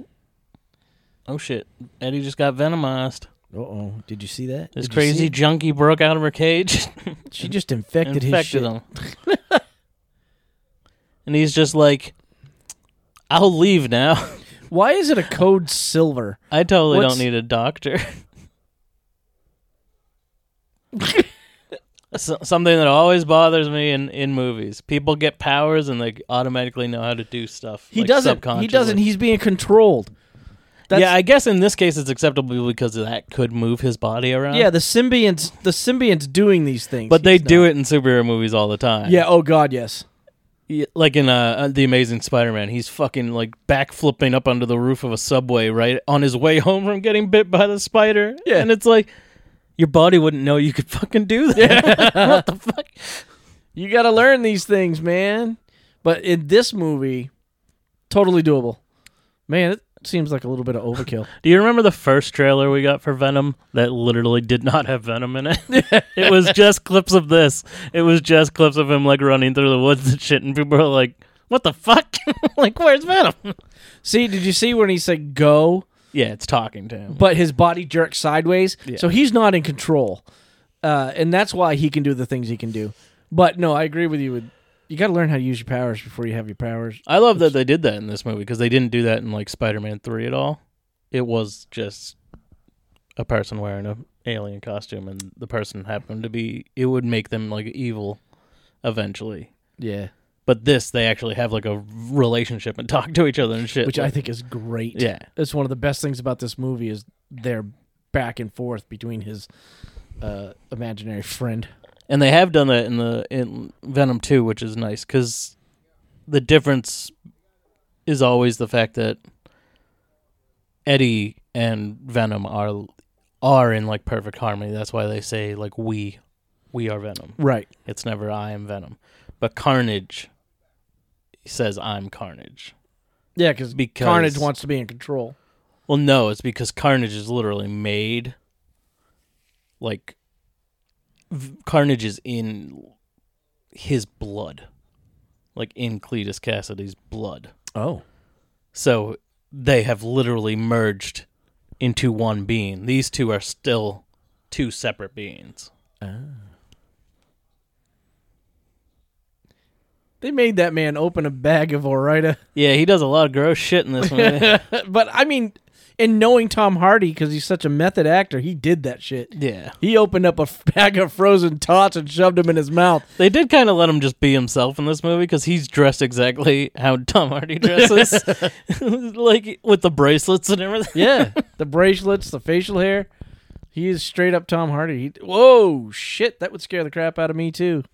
S3: Oh shit, Eddie just got venomized.
S4: Uh-oh. Did you see that?
S3: This
S4: Did you
S3: crazy junkie broke out of her cage,
S4: She just infected, his shit.
S3: infected him, and he's just like, "I'll leave now."
S4: Why is it a code silver?
S3: I totally
S4: What's-
S3: don't need a doctor. So- something that always bothers me in, in movies. People get powers and they automatically know how to do stuff.
S4: He
S3: like,
S4: doesn't. He doesn't. He's being controlled. That's,
S3: yeah, I guess in this case it's acceptable because that could move his body around.
S4: yeah. The symbionts. The symbionts doing these things,
S3: but they do
S4: not.
S3: it in superhero movies all the time.
S4: Yeah. Oh God. Yes.
S3: Yeah, like in uh, uh, the Amazing Spider-Man, he's fucking like backflipping up under the roof of a subway right on his way home from getting bit by the spider.
S4: Yeah.
S3: and it's like your body wouldn't know you could fucking do that. what the fuck?
S4: You got to learn these things, man. But in this movie, totally doable. Man, it seems like a little bit of overkill.
S3: Do you remember the first trailer we got for Venom that literally did not have Venom in it? it was just clips of this. It was just clips of him like running through the woods and shit, and people were like, "What the fuck? like, where's Venom?"
S4: see, did you see when he said go,
S3: Yeah, it's talking to him.
S4: but his body jerks sideways?
S3: Yeah.
S4: So he's not in control. Uh, and that's why he can do the things he can do. But no, I agree with you. With, you got to learn how to use your powers before you have your powers.
S3: I love that they did that in this movie because they didn't do that in like Spider-Man Three at all. It was just a person wearing a alien costume, and the person happened to be. It would make them like evil eventually.
S4: Yeah.
S3: But this, they actually have like a relationship and talk to each other and shit.
S4: Which I think is great.
S3: yeah,
S4: That's one of the best things about this movie is their back and forth between his uh, imaginary friend.
S3: and they have done that in the in Venom Two, which is nice because the difference is always the fact that Eddie and Venom are are in like perfect harmony. That's why they say like we we are Venom.
S4: Right.
S3: It's never I am Venom. But Carnage says I'm Carnage.
S4: Yeah, cause
S3: Because-
S4: Carnage wants to be in control.
S3: Well, no, it's because Carnage is literally made like v- Carnage is in his blood, like in Cletus Kasady's blood.
S4: Oh.
S3: So they have literally merged into one being. These two are still two separate beings. Ah.
S4: They made that man open a bag of Ore-Ida.
S3: Yeah, he does a lot of gross shit in this movie.
S4: but I mean, in knowing Tom Hardy, because he's such a method actor, he did that shit.
S3: yeah,
S4: He opened up a f- bag of frozen tots and shoved them in his mouth.
S3: they did kind of let him just be himself in this movie because he's dressed exactly how Tom Hardy dresses, like with the bracelets and everything.
S4: Yeah, the bracelets, the facial hair. He is straight up Tom Hardy. He, whoa, shit, that would scare the crap out of me too.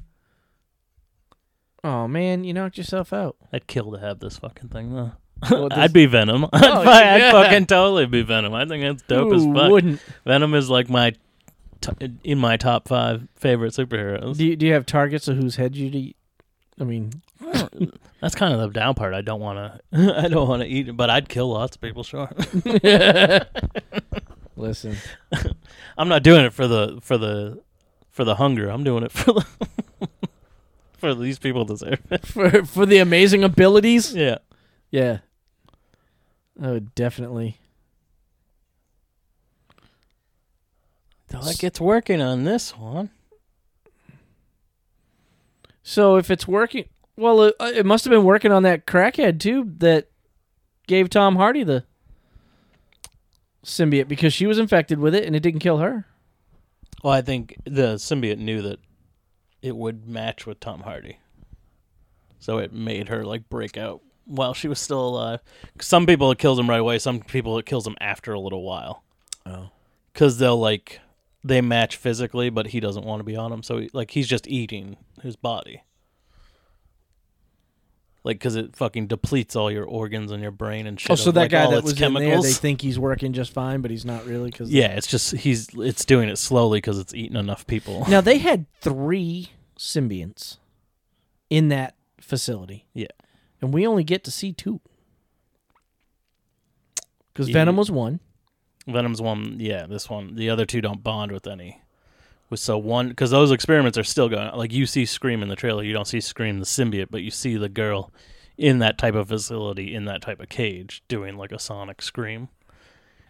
S4: Oh man, you knocked yourself out.
S3: I'd kill to have this fucking thing though.
S4: Well, this-
S3: I'd be Venom. Oh, I'd,
S4: Oh,
S3: fi- I'd
S4: yeah.
S3: fucking totally be Venom. I think that's dope as fuck.
S4: Wouldn't
S3: Venom is like my t- in my top five favorite superheroes.
S4: do you, do you have targets of whose head you'd eat? I mean,
S3: That's kind of the down part. I don't want to. I don't want to eat it, but I'd kill lots of people. Sure,
S4: listen.
S3: I'm not doing it for the for the for the hunger. I'm doing it for the for these people deserve it.
S4: For for the amazing abilities.
S3: Yeah.
S4: Yeah. Oh, definitely.
S3: Like it's working on this one.
S4: So if it's working, well, it, uh, it must have been working on that crackhead too that gave Tom Hardy the symbiote because she was infected with it and it didn't kill her.
S3: Well, I think the symbiote knew that it would match with Tom Hardy, so it made her like break out while she was still alive. Some people it kills them right away. Some people it kills them after a little while.
S4: Oh.
S3: because they'll like they match physically, but he doesn't want to be on him. So he, like he's just eating his body. Like, because it fucking depletes all your organs and your brain and oh, shit.
S4: Oh, so
S3: of,
S4: that
S3: like,
S4: guy that was in there, they think he's working just fine, but he's not really. Cause
S3: yeah, it's just he's it's doing it slowly because it's eating enough people.
S4: Now they had three symbionts in that facility.
S3: Yeah.
S4: and we only get to see two because
S3: Yeah.
S4: Venom was one.
S3: Venom's one, yeah. This one, the other two don't bond with any. With so one, because those experiments are still going. Like you see Scream in the trailer, you don't see Scream the symbiote, but you see the girl in that type of facility, in that type of cage, doing like a sonic scream.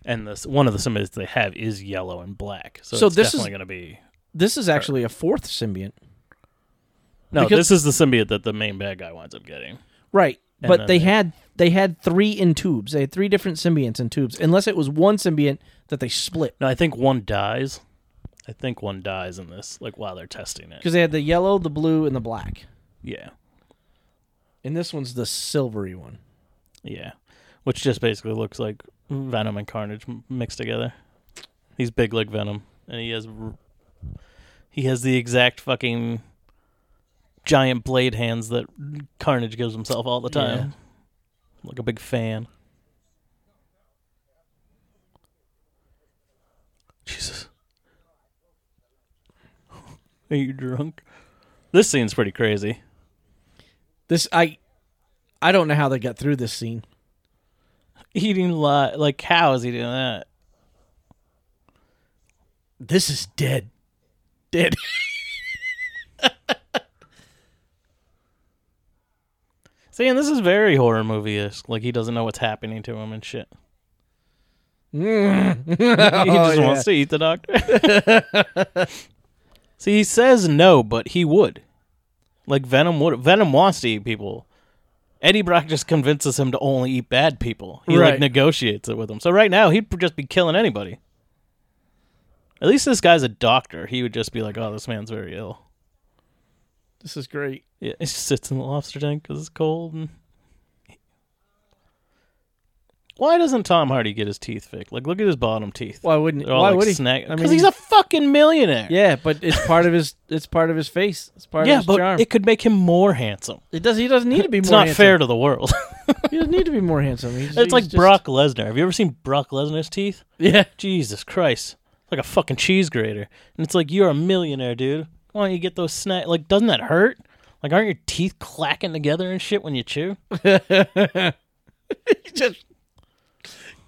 S3: And this one of the symbiotes they have is yellow and black, so,
S4: So
S3: it's
S4: this is-
S3: definitely going to be.
S4: This is actually a fourth symbiote.
S3: No,
S4: because-
S3: this is the symbiote that the main bad guy winds up getting.
S4: right?
S3: And
S4: But
S3: then
S4: they
S3: they-
S4: had they had three in tubes. They had three different symbionts in tubes, unless it was one symbiont that they split
S3: No, I think one dies. I think one dies in this, like while they're testing it.
S4: because they had the yellow, the blue, and the black.
S3: Yeah,
S4: And this one's the silvery one.
S3: Yeah, which just basically looks like Venom and Carnage mixed together. He's big like Venom, and he has he has the exact fucking giant blade hands that Carnage gives himself all the time,
S4: Yeah.
S3: like a big fan. Jesus, are you drunk? This scene's pretty crazy.
S4: This I I don't know how they got through this scene.
S3: Eating li- like how is he doing that?
S4: This is dead. Dead.
S3: See, and this is very horror movie esque. Like he doesn't know what's happening to him and shit.
S4: Mm.
S3: he just wants to eat the doctor. See, he says no, but he would. Like Venom would. Venom wants to eat people. Eddie Brock just convinces him to only eat bad people. He like negotiates it with him. So right now he'd just be killing anybody. At least this guy's a doctor. He would just be like, "Oh, this man's very ill."
S4: This is great.
S3: Yeah, he just sits in the lobster tank because it's cold. And why doesn't Tom Hardy get his teeth fixed? Like, look at his bottom teeth.
S4: Why wouldn't?
S3: They're all
S4: Why
S3: like
S4: would he?
S3: snag-
S4: I mean,
S3: Because he's a fucking millionaire.
S4: yeah, but it's part of his. It's part of his face. It's part
S3: yeah,
S4: of his
S3: but
S4: charm.
S3: it could make him more handsome.
S4: It does. He doesn't need to be more handsome.
S3: It's
S4: more.
S3: not
S4: handsome.
S3: fair to the world.
S4: He doesn't need to be more handsome. He's,
S3: it's
S4: he's
S3: like
S4: just-
S3: Brock Lesnar. Have you ever seen Brock Lesnar's teeth?
S4: Yeah.
S3: Jesus Christ, it's like a fucking cheese grater. And it's like you're a millionaire, dude. Why don't you get those snag? Like, doesn't that hurt? Like, aren't your teeth clacking together and shit when you chew?
S4: Just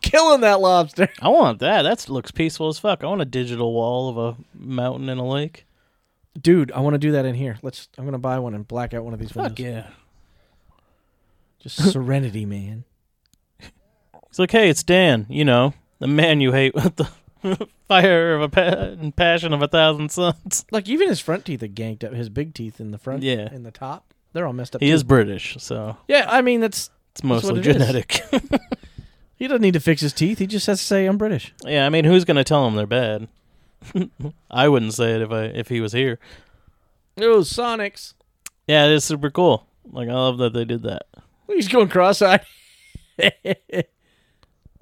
S4: killing that lobster.
S3: I want that. That looks peaceful as fuck. I want a digital wall of a mountain and a lake.
S4: Dude, I want to do that in here. Let's. I'm gonna buy one and black out one of these
S3: Fuck
S4: windows.
S3: yeah.
S4: Just serenity, man.
S3: He's like, hey, it's Dan. You know, the man you hate with the fire of a pa- and passion of a thousand suns.
S4: Like even his front teeth are ganked up. His big teeth in the front,
S3: Yeah.
S4: in the top, they're all messed up.
S3: He
S4: too.
S3: is British, so
S4: Yeah, I mean that's
S3: it's mostly
S4: what it is.
S3: genetic.
S4: He doesn't need to fix his teeth. He just has to say I'm British.
S3: yeah, I mean, who's gonna tell him they're bad? I wouldn't say it if I if he was here.
S4: Oh, Sonics.
S3: Yeah, it is super cool. Like I love that they did that.
S4: He's going cross-eyed.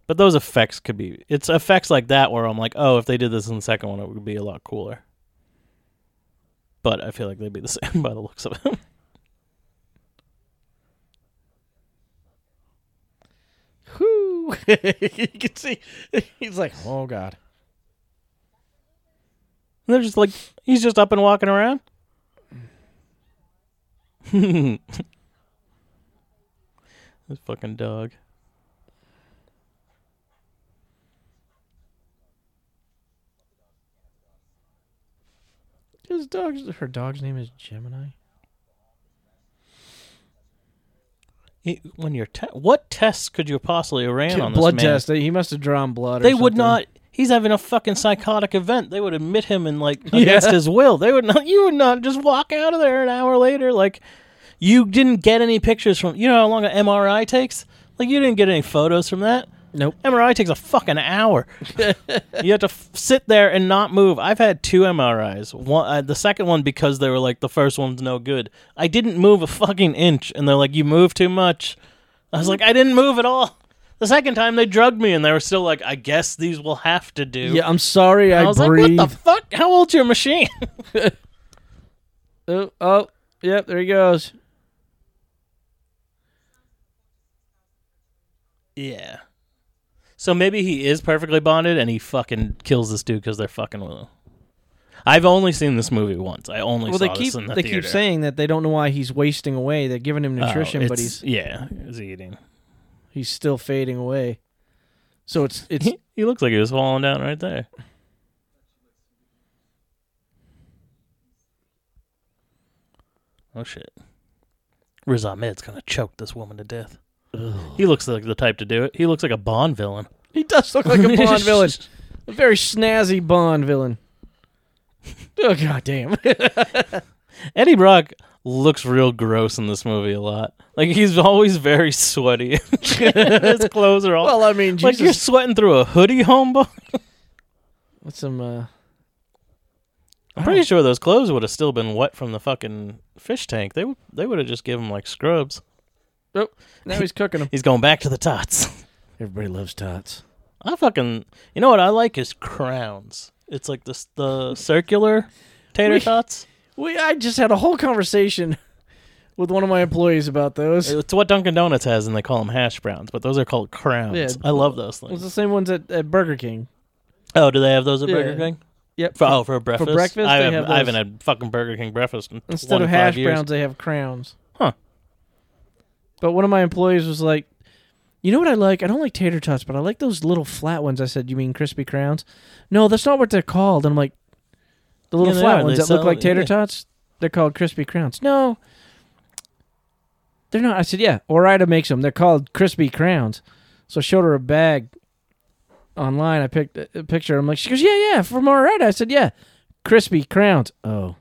S3: But those effects could be it's effects like that where I'm like, oh, if they did this in the second one, it would be a lot cooler. But I feel like they'd be the same by the looks of it.
S4: You can see he's like, oh god.
S3: And They're just like he's just up and walking around. this fucking dog.
S4: His dog's her dog's name is Gemini.
S3: He- when you're te- what tests could you possibly have ran on this
S4: blood
S3: man?
S4: test. He must have drawn blood. or
S3: They would
S4: something.
S3: not. He's having a fucking psychotic event. They would admit him and like against his will. They would not. You would not just walk out of there an hour later. Like you didn't get any pictures from. You know how long an MRI takes? Like you didn't get any photos from that.
S4: Nope.
S3: MRI takes a fucking hour. you have to f- sit there and not move. I've had two MRIs. One, uh, the second one because they were like the first one's no good. I didn't move a fucking inch, and they're like, "You move too much." I was like, "I didn't move at all." The second time they drugged me, and they were still like, "I guess these will have to do."
S4: Yeah, I'm sorry.
S3: And
S4: I,
S3: I was
S4: breathe.
S3: like, "What the fuck? How old's your machine?"
S4: oh, oh, yep, there he goes.
S3: yeah. So maybe he is perfectly bonded, and he fucking kills this dude because they're fucking with him. I've only seen this movie once. I only
S4: Well,
S3: saw
S4: they keep
S3: this in the
S4: they
S3: theater.
S4: keep saying that they don't know why he's wasting away. They're giving him
S3: Oh,
S4: nutrition, but he's
S3: yeah, he's eating.
S4: he's still fading away. So it's it's
S3: He, he looks like he was falling down right there. Oh shit. Riz Ahmed's gonna choke this woman to death. He looks like the type to do it. He looks like a Bond villain.
S4: he does look like a Bond villain, a very snazzy Bond villain. Oh god damn!
S3: Eddie Brock looks real gross in this movie a lot. Like he's always very sweaty. His clothes are all
S4: well, I mean,
S3: like you're sweating through a hoodie, homeboy.
S4: what's some? Uh,
S3: I'm pretty sure those clothes would have still been wet from the fucking fish tank. They would they would have just given him like scrubs.
S4: Now he's cooking them.
S3: He's going back to the tots.
S4: Everybody loves tots.
S3: I fucking you know what I like is crowns. It's like this the circular tater
S4: We-
S3: tots.
S4: We I just had a whole conversation with one of my employees about those.
S3: It's what Dunkin' Donuts has, and they call them hash browns, but those are called crowns.
S4: Yeah.
S3: I love those things.
S4: It's the same ones at, at Burger King.
S3: Oh, do they have those at
S4: Yeah.
S3: Burger King?
S4: Yep.
S3: For, oh, for breakfast.
S4: breakfast,
S3: I,
S4: they
S3: haven't,
S4: have
S3: I haven't had fucking Burger King breakfast in
S4: Instead of
S3: 25
S4: hash
S3: years.
S4: browns, they have crowns. But one of my employees was like, "You know what I like? I don't like tater tots, but I like those little flat ones." I said, "You mean crispy crowns?" No, that's not what they're called. And I'm like, "The little
S3: Yeah,
S4: flat
S3: are.
S4: ones that look like tater
S3: yeah.
S4: tots, they're called crispy crowns." No, they're not. I said, "Yeah, Ore-Ida makes them. They're called crispy crowns." So I showed her a bag online. I picked a a picture. I'm like, she goes, "Yeah, yeah, from Ore-Ida." I said, "Yeah, crispy crowns." Oh.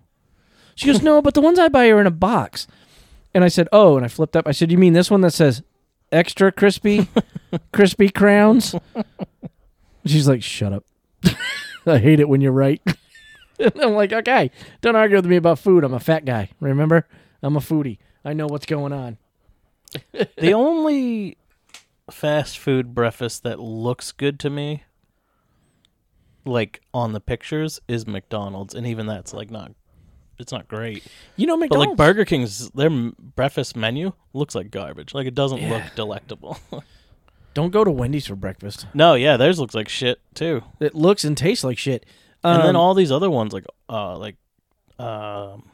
S4: She goes, no, but the ones I buy are in a box. And I said, oh, and I flipped up. I said, you mean this one that says extra crispy, crispy crowns? She's like, shut up. I hate it when you're right. and I'm like, okay, don't argue with me about food. I'm a fat guy. Remember? I'm a foodie. I know what's going on.
S3: the only fast food breakfast that looks good to me, like on the pictures, is McDonald's, and even that's like not, it's not great.
S4: You know,
S3: But like Burger King's, their breakfast menu looks like garbage. Like it doesn't
S4: Yeah.
S3: look delectable.
S4: don't go to Wendy's for breakfast.
S3: no, yeah, theirs looks like shit too.
S4: It looks and tastes like shit.
S3: and then
S4: Um,
S3: all these other ones like, uh, like, um,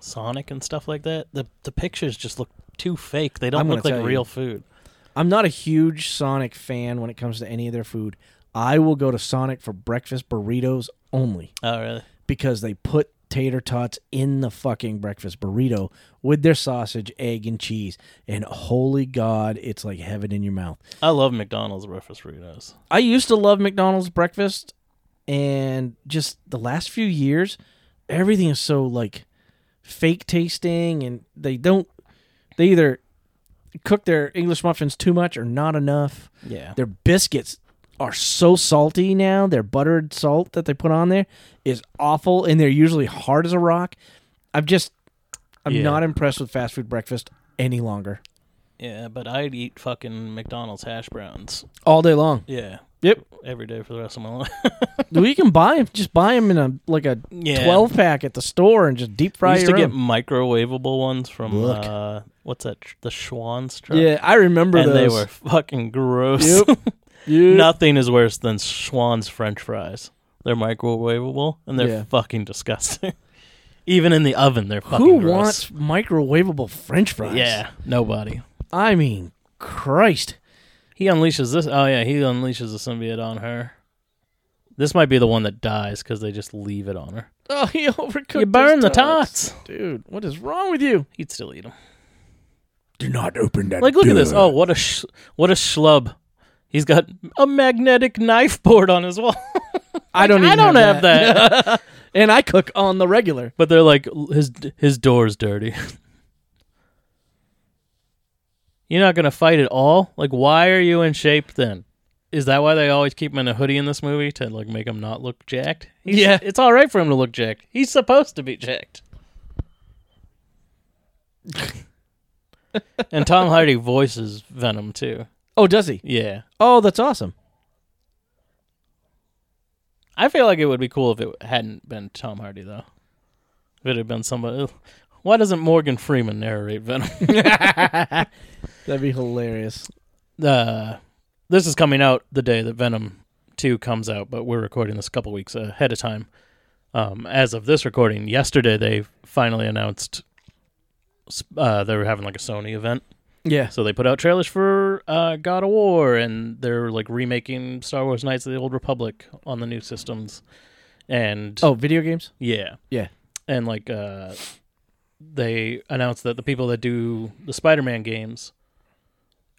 S3: Sonic and stuff like that. The the pictures just look too fake. They don't look like
S4: tell you.
S3: real food.
S4: I'm not a huge Sonic fan when it comes to any of their food. I will go to Sonic for breakfast burritos only
S3: Oh really?
S4: because they put tater tots in the fucking breakfast burrito with their sausage, egg, and cheese. And holy God, it's like heaven in your mouth.
S3: I love McDonald's breakfast burritos.
S4: I used to love McDonald's breakfast, and just the last few years, everything is so like fake tasting, and they don't. They either cook their English muffins too much or not enough.
S3: Yeah.
S4: Their biscuits are so salty now. Their buttered salt that they put on there is awful, and they're usually hard as a rock. I'm just, I'm
S3: Yeah.
S4: not impressed with fast food breakfast any longer.
S3: Yeah, but I'd eat fucking McDonald's hash browns.
S4: All day long.
S3: Yeah.
S4: Yep.
S3: Every day for the rest of my life.
S4: we can buy them. Just buy them in a like a
S3: Yeah.
S4: 12 pack at the store and just deep
S3: I
S4: fry
S3: used to
S4: your
S3: get microwavable ones from uh, what's that? The Schwan's truck.
S4: Yeah, I remember
S3: and
S4: those.
S3: they were fucking gross.
S4: Yep. Yep.
S3: Nothing is worse than Schwan's French fries. They're microwavable and they're
S4: Yeah.
S3: fucking disgusting. Even in the oven, they're fucking
S4: Who
S3: gross.
S4: wants microwavable French fries?
S3: Yeah, nobody.
S4: I mean, Christ.
S3: He unleashes this. Oh yeah, he unleashes the symbiote on her. This might be the one that dies because they just leave it on her.
S4: Oh, he overcooked.
S3: you burn
S4: his
S3: the
S4: tots.
S3: tots.
S4: dude. What is wrong with you?
S3: He'd still eat them.
S4: Do not open that.
S3: Like, look at this. Oh, what a sh- what a schlub. He's got a magnetic knife board on his wall.
S4: I don't.
S3: I don't have that.
S4: and I cook on the regular.
S3: but they're like his his door's dirty. You're not gonna fight at all. Like, why are you in shape then? Is that why they always keep him in a hoodie in this movie to like make him not look jacked? He's,
S4: Yeah.
S3: it's all right for him to look jacked. He's supposed to be jacked. and Tom Hardy voices Venom too.
S4: Oh, does he?
S3: Yeah.
S4: Oh, that's awesome.
S3: I feel like it would be cool if it hadn't been Tom Hardy though. If it had been somebody. Why doesn't Morgan Freeman narrate Venom?
S4: That'd be hilarious.
S3: uh, this is coming out the day that Venom 2 comes out, but we're recording this a couple weeks ahead of time. Um, as of this recording, yesterday they finally announced uh, they were having like a Sony event.
S4: Yeah.
S3: So they put out trailers for uh, God of War, and they're like remaking Star Wars Knights of the Old Republic on the new systems. And
S4: Oh, video games?
S3: yeah,
S4: Yeah.
S3: and like uh, they announced that the people that do the Spider-Man games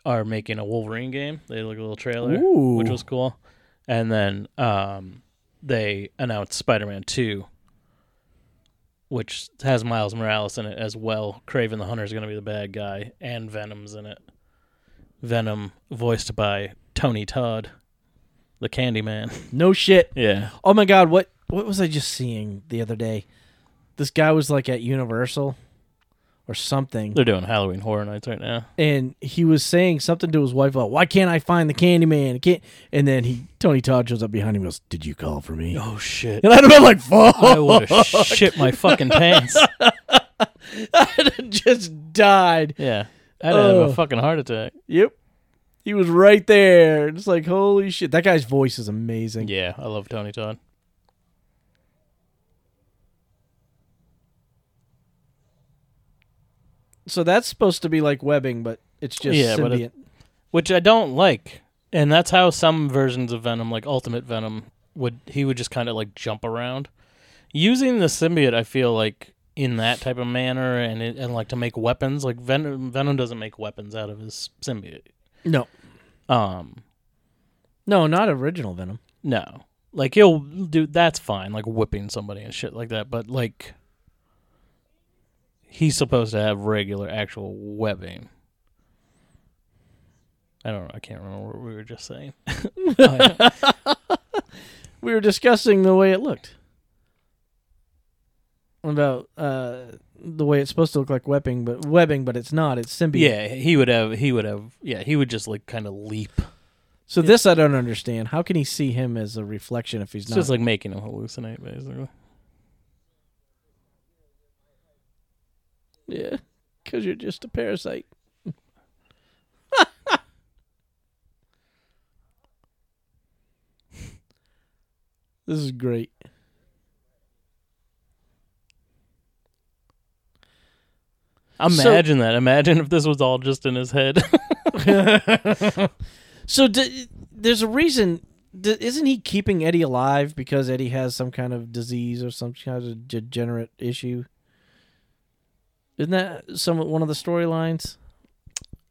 S3: are making a Wolverine game. They look a little trailer,
S4: Ooh.
S3: which was cool. And then um, they announced Spider-Man Two, which has Miles Morales in it as well. Kraven the Hunter is going to be the bad guy, and Venom's in it. Venom, voiced by Tony Todd, the Candyman.
S4: No shit.
S3: Yeah,
S4: Oh my god, what what was I just seeing the other day? This guy was like at Universal or something.
S3: they're doing Halloween Horror Nights right now.
S4: and he was saying something to his wife about why can't I find the Candyman? I can't. And then he Tony Todd shows up behind him and goes, "Did you call for me?"
S3: Oh shit!
S4: And I'd have been like, "Fuck!"
S3: I would have shit my fucking pants.
S4: I'd have just died.
S3: Yeah. I'd have
S4: Oh.
S3: a fucking heart attack.
S4: Yep, he was right there. It's like, holy shit, that guy's voice is amazing.
S3: Yeah, I love Tony Todd.
S4: So that's supposed to be like webbing, but it's just
S3: Yeah,
S4: symbiote.
S3: it- Which I don't like. And that's how some versions of Venom, like Ultimate Venom, would he would just kind of like jump around. Using the symbiote, I feel like in that type of manner and it, and like to make weapons, like Venom Venom doesn't make weapons out of his symbiote.
S4: no,
S3: Um
S4: no, not original Venom.
S3: No. Like he'll do that's fine, like whipping somebody and shit like that, but like he's supposed to have regular actual webbing. I don't know, I can't remember what we were just saying. Oh.
S4: We were discussing the way it looked about uh, the way it's supposed to look like webbing, but webbing, but it's not. It's symbiote.
S3: yeah, he would have he would have yeah, he would just like kind of leap.
S4: So this I don't understand. How can he see him as a reflection if he's
S3: It's
S4: not?
S3: just like making him hallucinate basically.
S4: Yeah, because you're just a parasite. this is great.
S3: Imagine that. Imagine if this was all just in his head.
S4: So d- there's a reason. D- isn't he keeping Eddie alive because Eddie has some kind of disease or some kind of degenerate issue? Isn't that some one of the storylines?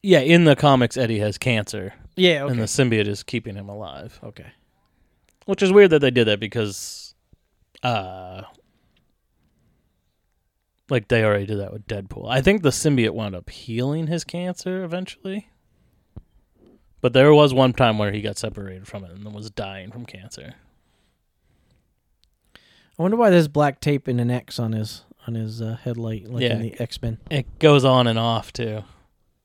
S3: yeah, in the comics Eddie has cancer
S4: Yeah. Okay.
S3: and the symbiote is keeping him alive.
S4: okay.
S3: Which is weird that they did that because, uh, like they already did that with Deadpool. I think the symbiote wound up healing his cancer eventually. But there was one time where he got separated from it and then was dying from cancer.
S4: I wonder why there's black tape and an X on his on his uh, headlight, like in the X Men.
S3: It goes on and off too.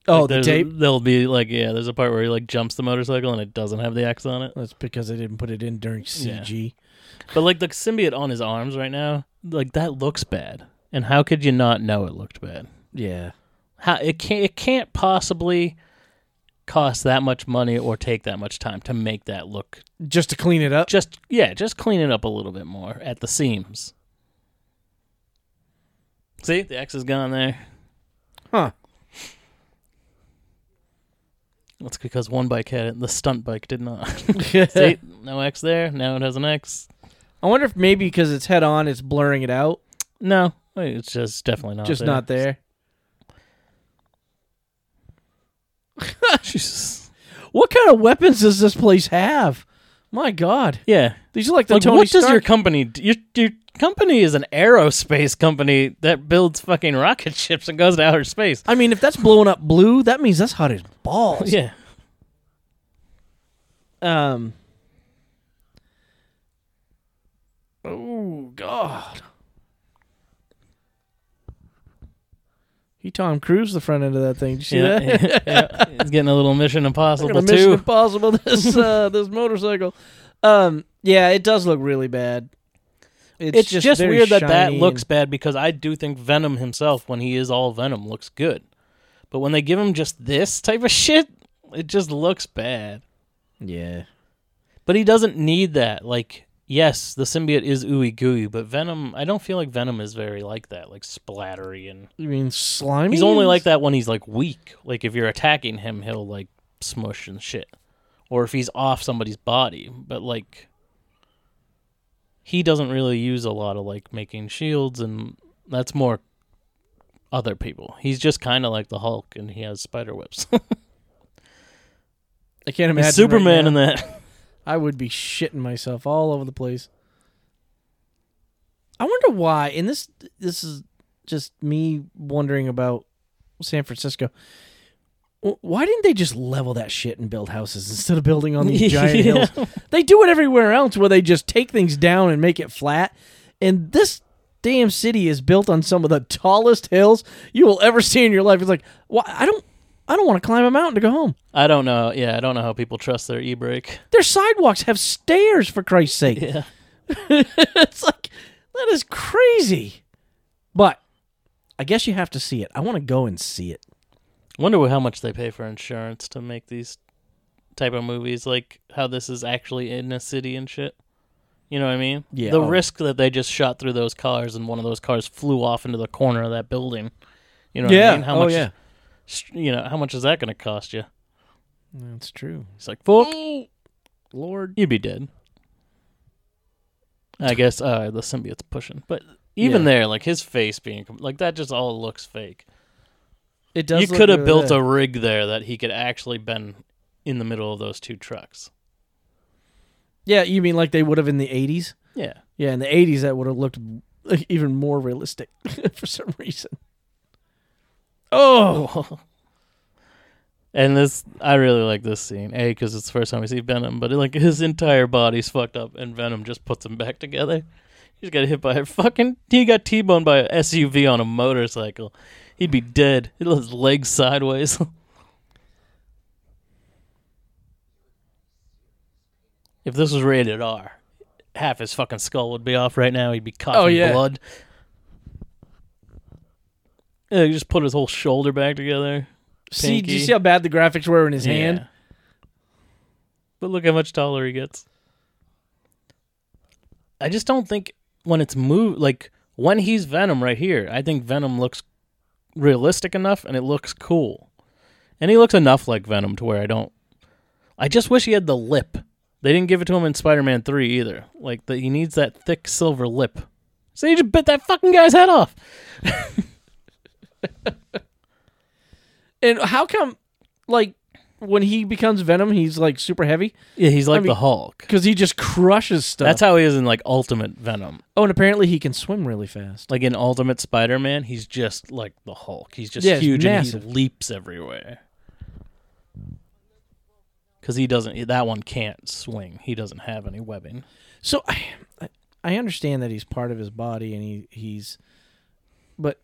S4: Oh,
S3: Like,
S4: the
S3: there's-
S4: tape.
S3: There'll be like yeah, there's a part where he like jumps the motorcycle and it doesn't have the X on it.
S4: That's because they didn't put it in during CG.
S3: But like the symbiote on his arms right now, like that looks bad. And how could you not know it looked bad?
S4: Yeah.
S3: how it can't it can't possibly cost that much money or take that much time to make that look
S4: Just to clean it up.
S3: just yeah just clean it up a little bit more at the seams see the x is gone there
S4: Huh.
S3: that's because one bike had it and the stunt bike did not see no x there now it has an x
S4: I wonder if maybe because it's head on, it's blurring it out.
S3: no it's just definitely not
S4: just
S3: there.
S4: not there.
S3: Jesus.
S4: What kind of weapons does this place have? My God,
S3: yeah
S4: these are like the
S3: like
S4: Tony
S3: what does your company d- your, your company is an aerospace company that builds fucking rocket ships and goes to outer space
S4: I mean, if that's blowing up blue, that means that's hot as balls.
S3: yeah
S4: Um. Oh God. He Tom Cruise the front end of that thing. Did you see
S3: yeah,
S4: that?
S3: yeah, yeah. He's getting a little Mission Impossible
S4: the Mission. Impossible. This uh, this motorcycle. Um, yeah, it does look really bad.
S3: It's, just,
S4: very
S3: weird that that looks bad because I do think Venom himself, when he is all Venom, looks good. But when they give him just this type of shit, it just looks bad.
S4: Yeah.
S3: But he doesn't need that. Like, yes, the symbiote is ooey gooey, but Venom, I don't feel like Venom is very like that, like splattery and.
S4: You mean slimy?
S3: He's only like that when he's like weak. Like if you're attacking him, he'll like smush and shit. Or if he's off somebody's body. But like he doesn't really use a lot of like making shields and that's more other people. He's just kind of like the Hulk and he has spider webs.
S4: I can't imagine
S3: Superman
S4: right
S3: in that.
S4: I would be shitting myself all over the place. I wonder why. And this this is just me wondering about San Francisco. Why didn't they just level that shit and build houses instead of building on these giant
S3: Yeah.
S4: hills? They do it everywhere else where they just take things down and make it flat. And this damn city is built on some of the tallest hills you will ever see in your life. It's like, why I don't I don't want to climb a mountain to go home.
S3: I don't know. Yeah, I don't know how people trust their e-brake.
S4: Their sidewalks have stairs for Christ's sake.
S3: Yeah.
S4: it's like that is crazy. But I guess you have to see it. I want to go and see it.
S3: Wonder how much they pay for insurance to make these type of movies, like how this is actually in a city and shit. You know what I mean?
S4: Yeah.
S3: The
S4: Oh.
S3: risk that they just shot through those cars and one of those cars flew off into the corner of that building. You know what I mean? How
S4: oh
S3: much?
S4: yeah.
S3: Str- You know how much is that going to cost you?
S4: That's true.
S3: He's like fuck,
S4: Lord.
S3: you'd be dead. I guess uh, the symbiote's pushing, but even
S4: Yeah.
S3: there, like his face being like that, just all looks fake.
S4: It does.
S3: you could have
S4: really
S3: built
S4: bad.
S3: a rig there that he could actually been in the middle of those two trucks.
S4: Yeah, you mean like they would have in the eighties?
S3: Yeah.
S4: Yeah, in the eighties that would have looked like, even more realistic for some reason. Oh,
S3: and this, I really like this scene. A, because it's the first time we see Venom, but like his entire body's fucked up, and Venom just puts him back together. He's got hit by a fucking. He got T-boned by a SUV on a motorcycle. He'd be dead. He His legs sideways. if this was rated R, half his fucking skull would be off right now. He'd be coughing
S4: Oh, yeah.
S3: blood. Yeah, he just put his whole shoulder back together.
S4: see, do you
S3: Pinky.
S4: see how bad the graphics were in his hand?
S3: Yeah. But look how much taller he gets. I just don't think when it's moved, like when he's Venom right here, I think Venom looks realistic enough and it looks cool. And he looks enough like Venom to where I don't. I just wish he had the lip. They didn't give it to him in Spider Man 3 either. Like, the, he needs that thick silver lip. So he just bit that fucking guy's head off.
S4: And how come, like, when he becomes Venom, he's like super heavy
S3: Yeah, he's like
S4: mean-
S3: the Hulk.
S4: because he just crushes stuff.
S3: That's how he is in, like, Ultimate Venom.
S4: oh, and apparently he can swim really fast.
S3: Like in Ultimate Spider-Man, he's just like the Hulk. He's just
S4: Yeah, he's
S3: huge and
S4: massive.
S3: he leaps everywhere. Because he doesn't. That one can't swing. He doesn't have any webbing.
S4: So I, I- I understand that he's part of his body and he he's, but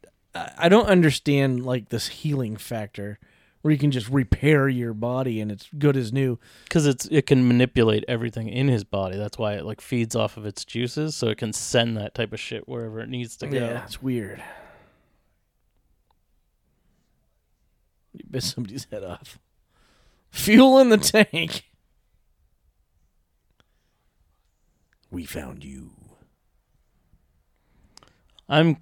S4: I don't understand like this healing factor where you can just repair your body and it's good as new.
S3: Because it's it can manipulate everything in his body. That's why it like feeds off of its juices, so it can send that type of shit wherever it needs to go.
S4: Yeah, it's weird. You bit somebody's head off. Fuel in the tank. We found you.
S3: I'm,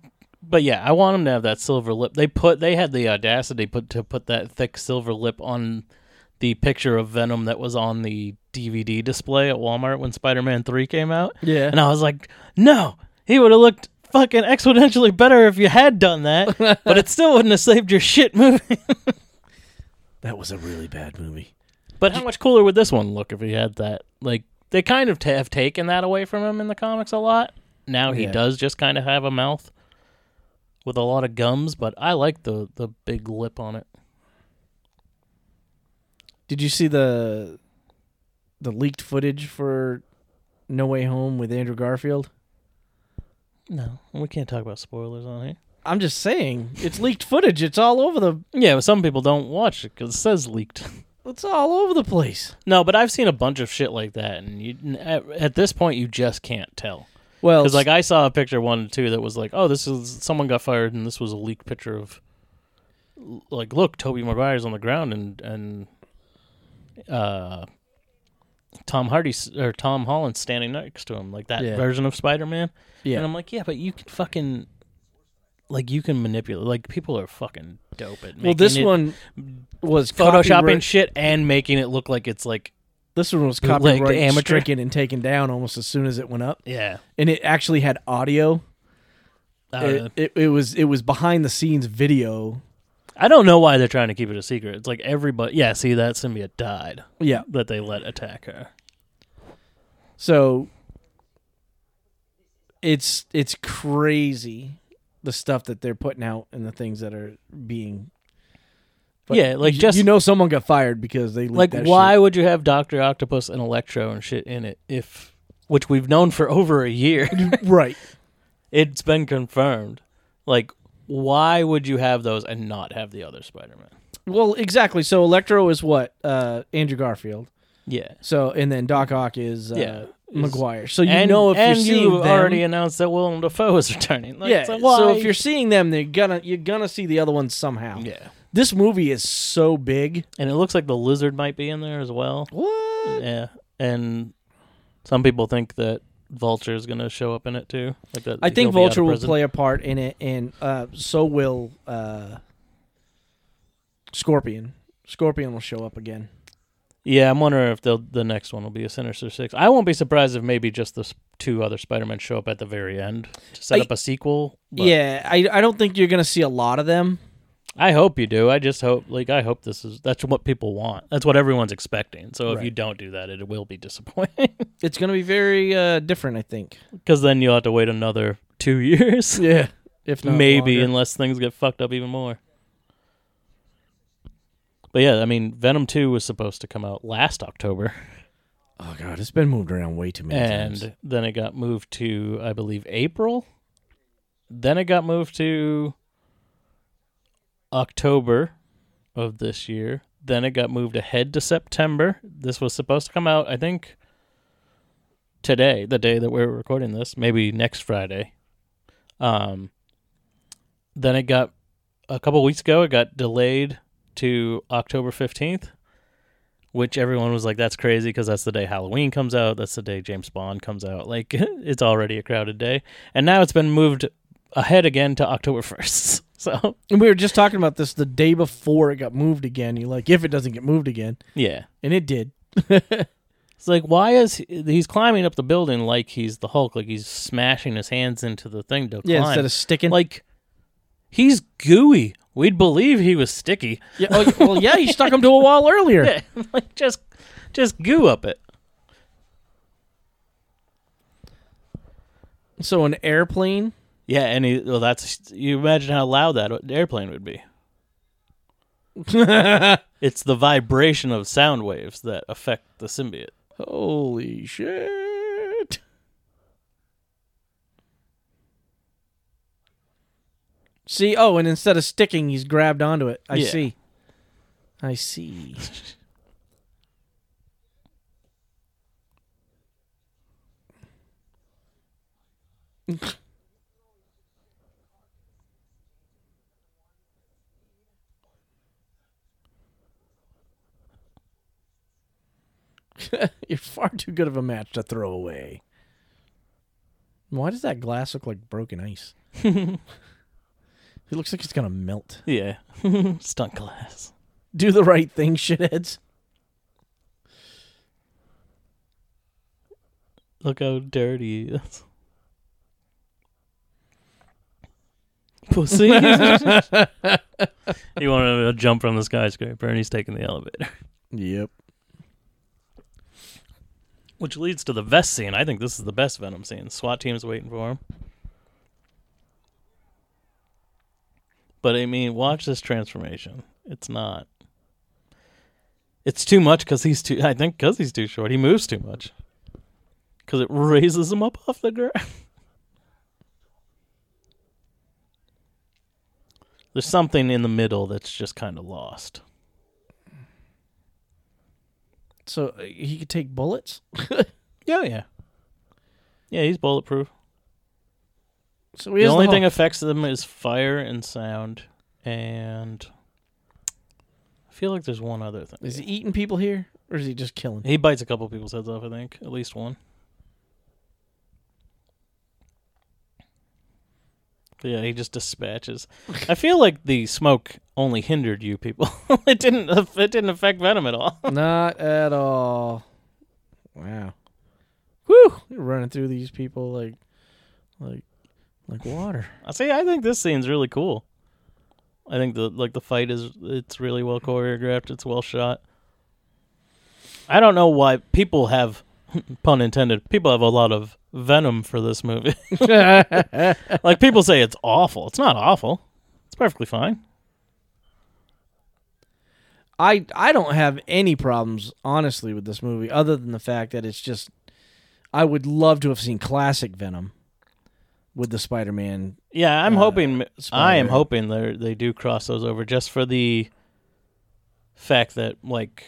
S3: but yeah, I want him to have that silver lip. They put they had the audacity put to put that thick silver lip on the picture of Venom that was on the DVD display at Walmart when Spider-Man Three came out.
S4: Yeah.
S3: And I was like, no, he would have looked fucking exponentially better if you had done that, but it still wouldn't have saved your shit movie.
S4: That was a really bad movie.
S3: but how much cooler would this one look if he had that? Like, they kind of t- have taken that away from him in the comics a lot. Now he
S4: Yeah.
S3: does just kind of have a mouth with a lot of gums, but I like the, the big lip on it.
S4: Did you see the the leaked footage for No Way Home with Andrew Garfield?
S3: No, we can't talk about spoilers on here.
S4: I'm just saying, it's leaked footage. It's all over the.
S3: Yeah, but some people don't watch it because it says leaked.
S4: It's all over the place.
S3: No, but I've seen a bunch of shit like that, and you at, at this point you just can't tell.
S4: Well,
S3: Because like I saw a picture one too that was like, oh, this is someone got fired, and this was a leaked picture of, like, look, Tobey Maguire's on the ground, and and, uh, Tom Hardy or Tom Holland standing next to him, like that
S4: Yeah.
S3: version of Spider Man.
S4: yeah,
S3: And I'm like, yeah, but you can fucking, like, you can manipulate. Like, people are fucking dope at.
S4: well, this one was
S3: photoshopping
S4: copyright-
S3: shit and making it look like it's like,
S4: This one was
S3: bootlegged
S4: copyright
S3: amateur.
S4: stricken and taken down almost as soon as it went up,
S3: yeah,
S4: and it actually had audio.
S3: Don't,
S4: It, it, it was it was behind the scenes video.
S3: I don't know why they're trying to keep it a secret. It's like everybody. Yeah, see, that symbiote died
S4: Yeah,
S3: that they let attack her.
S4: so it's it's crazy the stuff that they're putting out and the things that are being.
S3: Yeah, like,
S4: you,
S3: just-
S4: you know someone got fired because they
S3: Like,
S4: that
S3: why
S4: shit.
S3: would you have Doctor Octopus and Electro and shit in it if, which we've known for over a year,
S4: right?
S3: it's been confirmed. Like, why would you have those and not have the other Spider-Man?
S4: Well, exactly. So Electro is what uh, Andrew Garfield.
S3: Yeah.
S4: So and then Doc Ock is uh,
S3: Yeah,
S4: Maguire. So you
S3: and,
S4: know if
S3: and
S4: you're seeing
S3: you
S4: them,
S3: already announced that Willem Dafoe is returning. Like,
S4: yeah.
S3: so,
S4: So, if you're seeing them, they're gonna you're gonna see the other ones somehow.
S3: yeah,
S4: This movie is so big.
S3: and it looks like the lizard might be in there as well.
S4: What?
S3: Yeah, and some people think that Vulture is going to show up in it too. Like that,
S4: I think
S3: he'll be out of
S4: Vulture will play a part in it, and uh, so will uh, Scorpion. Scorpion will show up again.
S3: Yeah, I'm wondering if the next one will be a Sinister Six. I won't be surprised if maybe just the two other Spider-Men show up at the very end to set
S4: I-
S3: up a sequel. but
S4: yeah, I I don't think you're gonna see a lot of them.
S3: I hope you do. I just hope, like, I hope this is that's what people want. That's what everyone's expecting. So if
S4: Right.
S3: you don't do that, it will be disappointing
S4: It's gonna be very uh, different, I think.
S3: because then you'll have to wait another two years,
S4: Yeah, if not
S3: maybe,
S4: longer.
S3: unless things get fucked up even more. But yeah, I mean, Venom Two was supposed to come out last October.
S4: Oh god, it's been moved around way too many times.
S3: and
S4: times.
S3: then it got moved to I believe April. Then it got moved to October of this year. Then it got moved ahead to September. This was supposed to come out, I think, today, the day that we're recording this, maybe next Friday. Um, then it got a couple weeks ago. It got delayed to October fifteenth which everyone was like, "That's crazy," because that's the day Halloween comes out. That's the day James Bond comes out. Like, it's already a crowded day, and now it's been moved ahead again to October first. So,
S4: And we were just talking about this the day before it got moved again. You're like, if it doesn't get moved again,
S3: yeah,
S4: and it did.
S3: it's like, why is he, he's climbing up the building like he's the Hulk, like he's smashing his hands into the thing to
S4: Yeah,
S3: climb?
S4: instead of sticking.
S3: like, he's gooey. We'd believe he was sticky.
S4: yeah, oh, well, yeah, he stuck him to a wall earlier.
S3: Yeah, like just, just goo up it.
S4: So an airplane.
S3: Yeah, and he, well, that's you imagine how loud that airplane would be. It's the vibration of sound waves that affect the symbiote.
S4: Holy shit! See, oh, and instead of sticking, he's grabbed onto it. I
S3: Yeah.
S4: see. I see. You're far too good of a match to throw away. Why does that glass look like broken ice? it looks like it's gonna melt.
S3: Yeah, stunt glass.
S4: Do the right thing, shitheads.
S3: Look how dirty he is. Pussy. he want to jump from the skyscraper, and he's taking the elevator.
S4: Yep.
S3: Which leads to the vest scene. I think this is the best Venom scene. SWAT team's waiting for him. But I mean, watch this transformation. It's not. It's too much because he's too. I think because he's too short, he moves too much. Because it raises him up off the ground. There's something in the middle that's just kind of lost.
S4: So uh, he could take bullets.
S3: Yeah, yeah. Yeah, he's bulletproof.
S4: So he
S3: the only
S4: whole-
S3: thing affects them is fire and sound, and I feel like there's one other thing.
S4: is he eating people here, or is he just killing?
S3: He bites a couple people's heads off. I think at least one. Yeah, he just dispatches. I feel like the smoke only hindered you people. it didn't. It didn't affect Venom at all.
S4: Not at all. Wow. Whew! You're running through these people like, like, like water.
S3: I see. I think this scene's really cool. I think the like the fight is it's really well choreographed. It's well shot. I don't know why people have, pun intended, people have a lot of venom for this movie. like people say it's awful. It's not awful. It's perfectly fine.
S4: I I don't have any problems honestly with this movie, other than the fact that it's just. I would love to have seen classic Venom, with the Spider-Man.
S3: Yeah, I'm
S4: Uh,
S3: hoping. I am hoping they they do cross those over just for the fact that like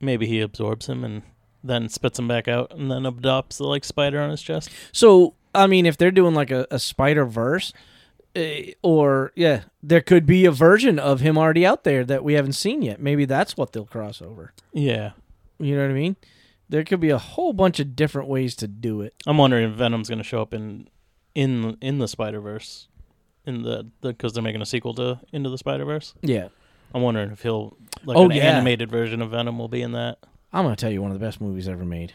S3: maybe he absorbs him and then spits him back out and then adopts the like spider on his chest.
S4: So I mean, if they're doing like a, a Spider Verse, uh, or yeah, there could be a version of him already out there that we haven't seen yet. Maybe that's what they'll cross over.
S3: Yeah,
S4: You know what I mean? There could be a whole bunch of different ways to do it.
S3: I'm wondering if Venom's going to show up in in in the Spider Verse, in the because they're making a sequel to Into the Spider Verse.
S4: Yeah.
S3: I'm wondering if he'll like
S4: Oh,
S3: an
S4: yeah.
S3: animated version of Venom will be in that.
S4: I'm gonna tell you one of the best movies ever made.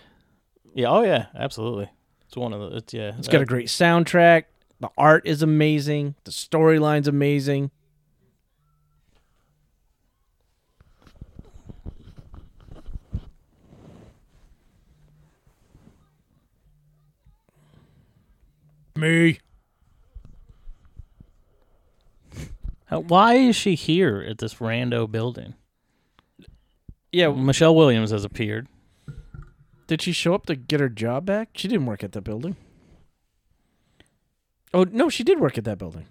S3: Yeah. Oh yeah. Absolutely. It's one of the. It's yeah.
S4: It's got a great soundtrack. The art is amazing. The storyline's amazing. Me.
S3: How- Why is she here at this rando building?
S4: Yeah.
S3: Michelle Williams has appeared.
S4: Did she show up to get her job back? She didn't work at that building. Oh no, she did work at that building.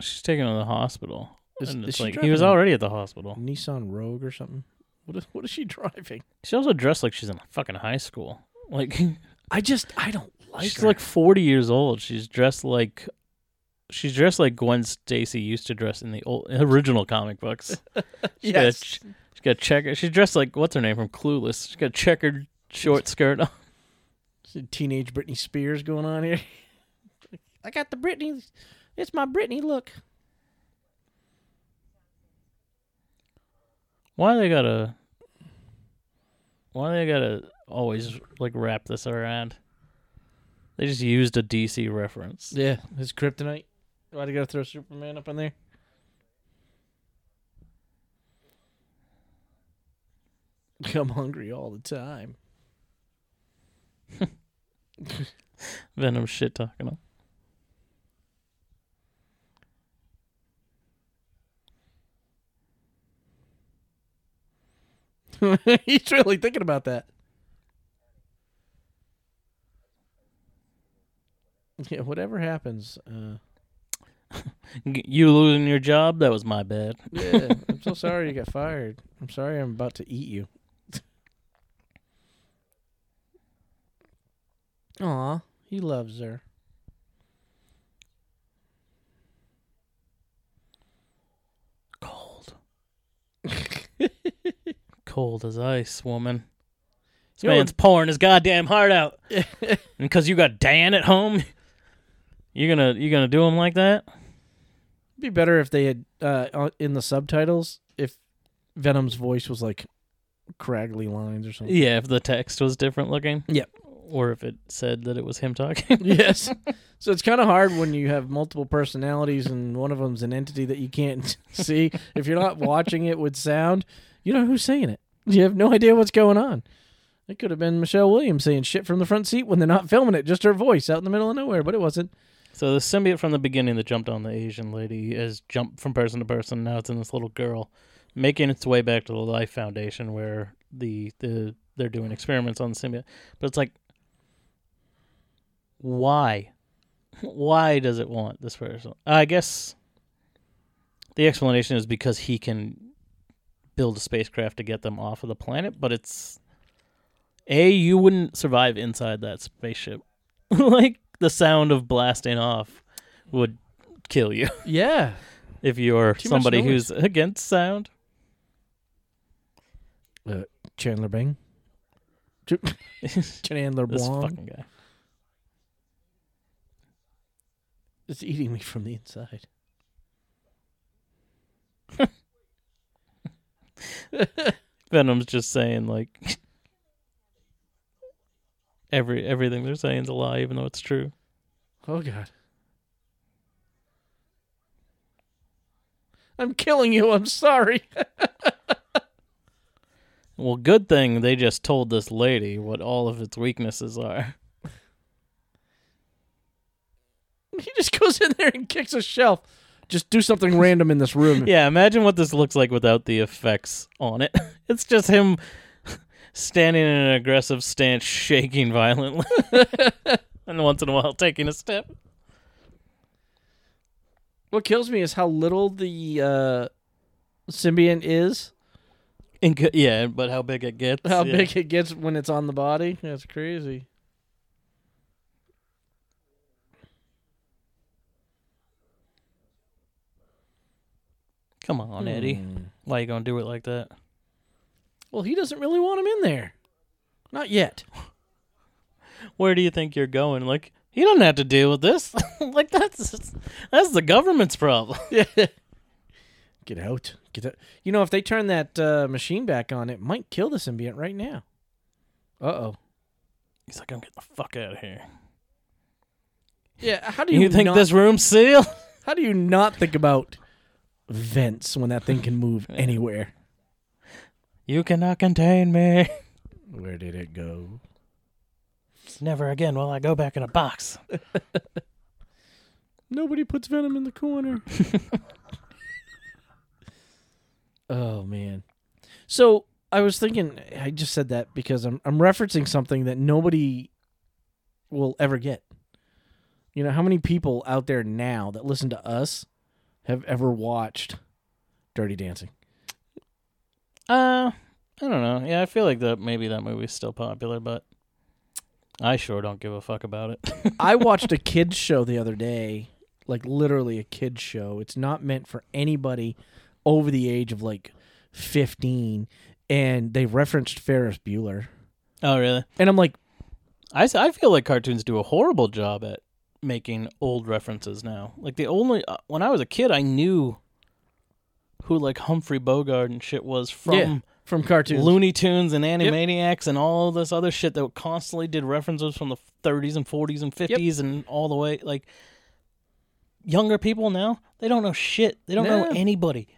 S3: She's taken to the hospital.
S4: Is-
S3: and it's like he was already at the hospital.
S4: Nissan Rogue or something. What is what is she driving?
S3: She also dressed like she's in fucking high school. Like
S4: I just I don't like
S3: she's
S4: her.
S3: like 40 years old. She's dressed like she's dressed like Gwen Stacy used to dress in the old, original comic books. She's got a
S4: yes.
S3: ch- she's got a checker. She's dressed like what's her name from Clueless. She's got a checkered short skirt on.
S4: Teenage Britney Spears going on here. I got the Britney. It's my Britney look.
S3: Why they gotta? Why they gotta always like wrap this around? They just used a DC reference.
S4: Yeah, his kryptonite. Do you gotta throw Superman up in there? I'm hungry all the time.
S3: Venom shit talking him.
S4: He's really thinking about that. Yeah, whatever happens. Uh,
S3: You losing your job? That was my bad.
S4: yeah, I'm so sorry you got fired. I'm sorry I'm about to eat you. Aw, he loves her.
S3: Cold. Cold as ice, woman. This
S4: You know
S3: man's pouring his goddamn heart out. and because you got Dan at home, you gonna you gonna do him like that?
S4: It'd be better if they had uh, in the subtitles if Venom's voice was like craggly lines or something.
S3: Yeah, if the text was different looking.
S4: Yep.
S3: Or if it said that it was him talking.
S4: yes. So it's kind of hard when you have multiple personalities and one of them's an entity that you can't see. If you're not watching it with sound, you don't know who's saying it. You have no idea what's going on. It could have been Michelle Williams saying shit from the front seat when they're not filming it, just her voice out in the middle of nowhere, but it wasn't.
S3: So the symbiote from the beginning that jumped on the Asian lady has jumped from person to person. Now it's in this little girl, making its way back to the Life Foundation where the the they're doing experiments on the symbiote. But it's like, why? Why does it want this person? I guess the explanation is because he can build a spacecraft to get them off of the planet, but it's a you wouldn't survive inside that spaceship. like the sound of blasting off would kill you
S4: Yeah.
S3: if you're
S4: Too much
S3: somebody
S4: noise.
S3: who's against sound.
S4: Uh, Chandler Bing.
S3: this
S4: Chandler Bong.
S3: fucking guy.
S4: It's eating me from the inside.
S3: Venom's just saying like every everything they're saying is a lie, even though it's true.
S4: Oh god. I'm killing you. I'm sorry.
S3: Well, good thing they just told this lady what all of its weaknesses are.
S4: he just goes in there and kicks a shelf. Just do something random in this room.
S3: Yeah, imagine what this looks like without the effects on it. It's just him standing in an aggressive stance, shaking violently, and once in a while taking a step.
S4: What kills me is how little the uh, symbiont is.
S3: Inc- yeah, but how big it gets.
S4: How
S3: yeah.
S4: big it gets when it's on the body. That's crazy.
S3: Come on, Eddie.
S4: Hmm.
S3: Why you gonna do it like that?
S4: Well, he doesn't really want him in there. Not yet.
S3: Where do you think you're going? Like he doesn't have to deal with this. like that's that's the government's problem.
S4: Get out. Get out. You know, if they turn that uh, machine back on, it might kill the symbiont right now. Uh oh.
S3: He's like, I'm getting the fuck out of here.
S4: Yeah. How do
S3: You,
S4: you,
S3: think
S4: not,
S3: this room's sealed?
S4: How do you not think about vents when that thing can move anywhere?
S3: You cannot contain me.
S4: Where did it go?
S3: Never again will I go back in a box.
S4: Nobody puts venom in the corner. oh man. So I was thinking I just said that because I'm I'm referencing something that nobody will ever get. You know, how many people out there now that listen to us have ever watched Dirty Dancing?
S3: Uh, I don't know. Yeah, I feel like that maybe that movie's still popular, but I sure don't give a fuck about it.
S4: I watched a kids show the other day, like literally a kids show. It's not meant for anybody over the age of like 15 and they referenced Ferris Bueller.
S3: oh, really?
S4: And I'm like,
S3: I I feel like cartoons do a horrible job at making old references now. Like the only uh, when I was a kid, I knew who like Humphrey Bogart and shit was from
S4: Yeah, from cartoons.
S3: Looney Tunes and Animaniacs and all this other shit that constantly did references from the 30s and 40s and 50s and all the way like younger people now they don't know shit. They don't know anybody.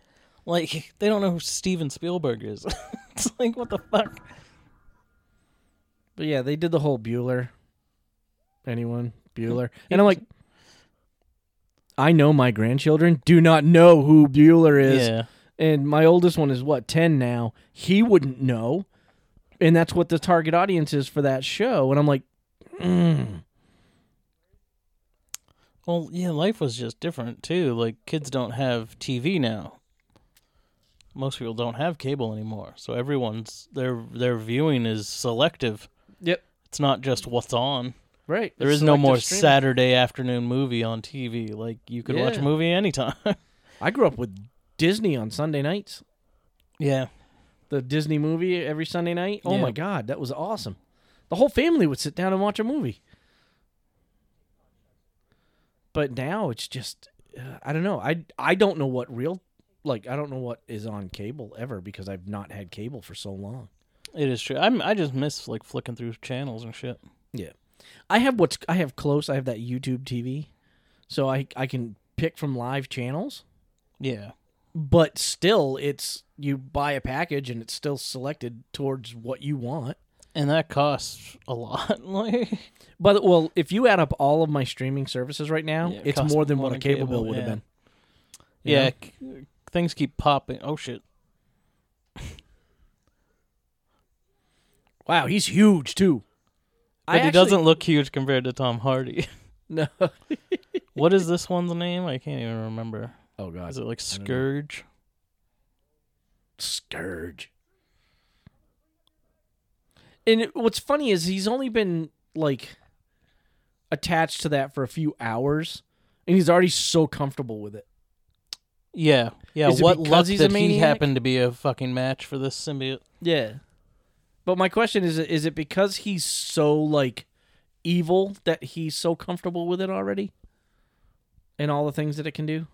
S3: Like they don't know who Steven Spielberg is. it's like what the fuck.
S4: But yeah, they did the whole Bueller. Anyone? Bueller. And I'm like, I know my grandchildren do not know who Bueller is.
S3: Yeah.
S4: And my oldest one is what, 10 now. He wouldn't know. And that's what the target audience is for that show. And I'm like, mm.
S3: Well, yeah, life was just different too. Like kids don't have TV now. Most people don't have cable anymore, so everyone's their their viewing is selective.
S4: Yep.
S3: It's not just what's on.
S4: Right.
S3: There is no more
S4: streaming.
S3: Saturday afternoon movie on TV. Like you could watch a movie anytime.
S4: I grew up with Disney on Sunday nights.
S3: yeah.
S4: The Disney movie every Sunday night. Oh
S3: Yeah.
S4: my God, that was awesome. The whole family would sit down and watch a movie. But now it's just, uh, I don't know. I, I don't know what real, like, I don't know what is on cable ever because I've not had cable for so long.
S3: It is true. I'm I just miss like flicking through channels and shit.
S4: I have what's, I have close, I have that YouTube TV. So I, I can pick from live channels.
S3: Yeah.
S4: but still it's you buy a package and it's still selected towards what you want
S3: And that costs a lot. like
S4: but well if you add up all of my streaming services right now
S3: Yeah, it
S4: it's
S3: costs
S4: more than
S3: more
S4: what a
S3: than
S4: cable,
S3: cable,
S4: bill would have
S3: yeah.
S4: been You
S3: Yeah,
S4: know?
S3: c- things keep popping. Oh shit.
S4: wow he's huge too
S3: But
S4: I
S3: he
S4: actually-
S3: doesn't look huge compared to Tom Hardy.
S4: No.
S3: what is this one's name? I can't even remember.
S4: oh God.
S3: Is it like
S4: I don't know.
S3: Scourge?
S4: Scourge. And it- what's funny is he's only been like attached to that for a few hours, and he's already so comfortable with it.
S3: Yeah, yeah.
S4: Is
S3: what luck that he happened to be a fucking match for this symbiote?
S4: Yeah. But my question is is it because he's so like evil that he's so comfortable with it already? And all the things that it can do?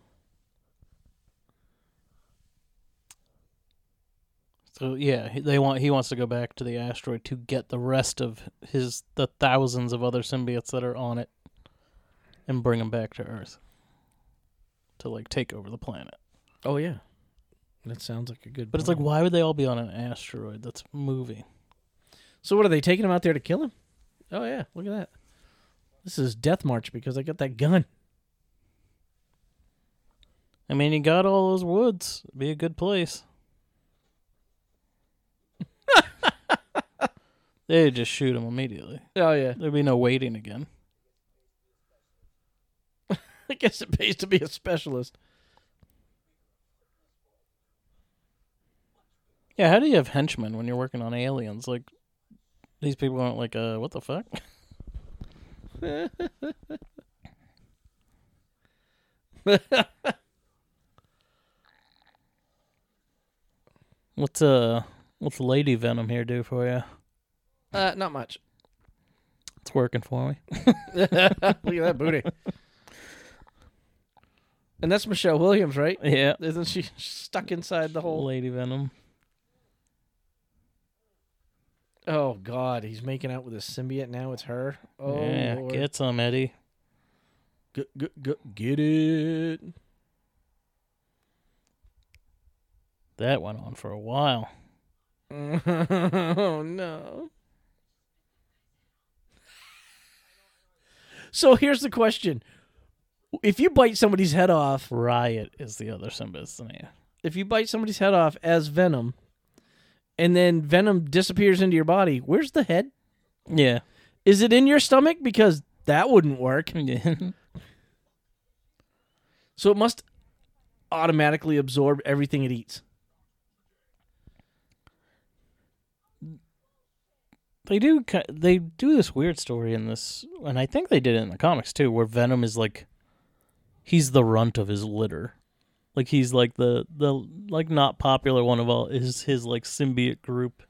S3: So yeah, he- they want he wants to go back to the asteroid to get the rest of his the thousands of other symbiotes that are on it, and bring them back to Earth. To like take over the planet.
S4: Oh yeah. That sounds like a good
S3: But it's like, why would they all be on an asteroid that's moving?
S4: So what are they taking him out there to kill him? Oh yeah, look at that. This is Death March because I got that gun.
S3: I mean, you got all those woods. It'd be a good place. They'd just shoot him immediately.
S4: Oh yeah.
S3: There'd be no waiting again.
S4: I guess it pays to be a specialist.
S3: Yeah, how do you have henchmen when you're working on aliens? Like, these people aren't like, uh, what the fuck? What's uh, what's Lady Venom here do for you?
S4: Uh, not much.
S3: It's working for me.
S4: Look at that booty. And that's Michelle Williams, right?
S3: Yeah,
S4: Isn't she stuck inside the whole
S3: Lady Venom.
S4: Oh God, he's making out with a symbiote. Now it's her. Oh,
S3: yeah,
S4: Lord.
S3: get some Eddie.
S4: Get, get, get, get it.
S3: That went on for a while.
S4: oh no. So here's the question: If you bite somebody's head off,
S3: Riot is the other symbiote's name.
S4: if you bite somebody's head off as Venom, and then Venom disappears into your body, where's the head?
S3: Yeah.
S4: Is it in your stomach? Because that wouldn't work.
S3: Yeah.
S4: So it must automatically absorb everything it eats.
S3: They do. They do this weird story in this, and I think they did it in the comics too, where Venom is like, he's the runt of his litter, like he's like the the like not popular one of all is his like symbiote group.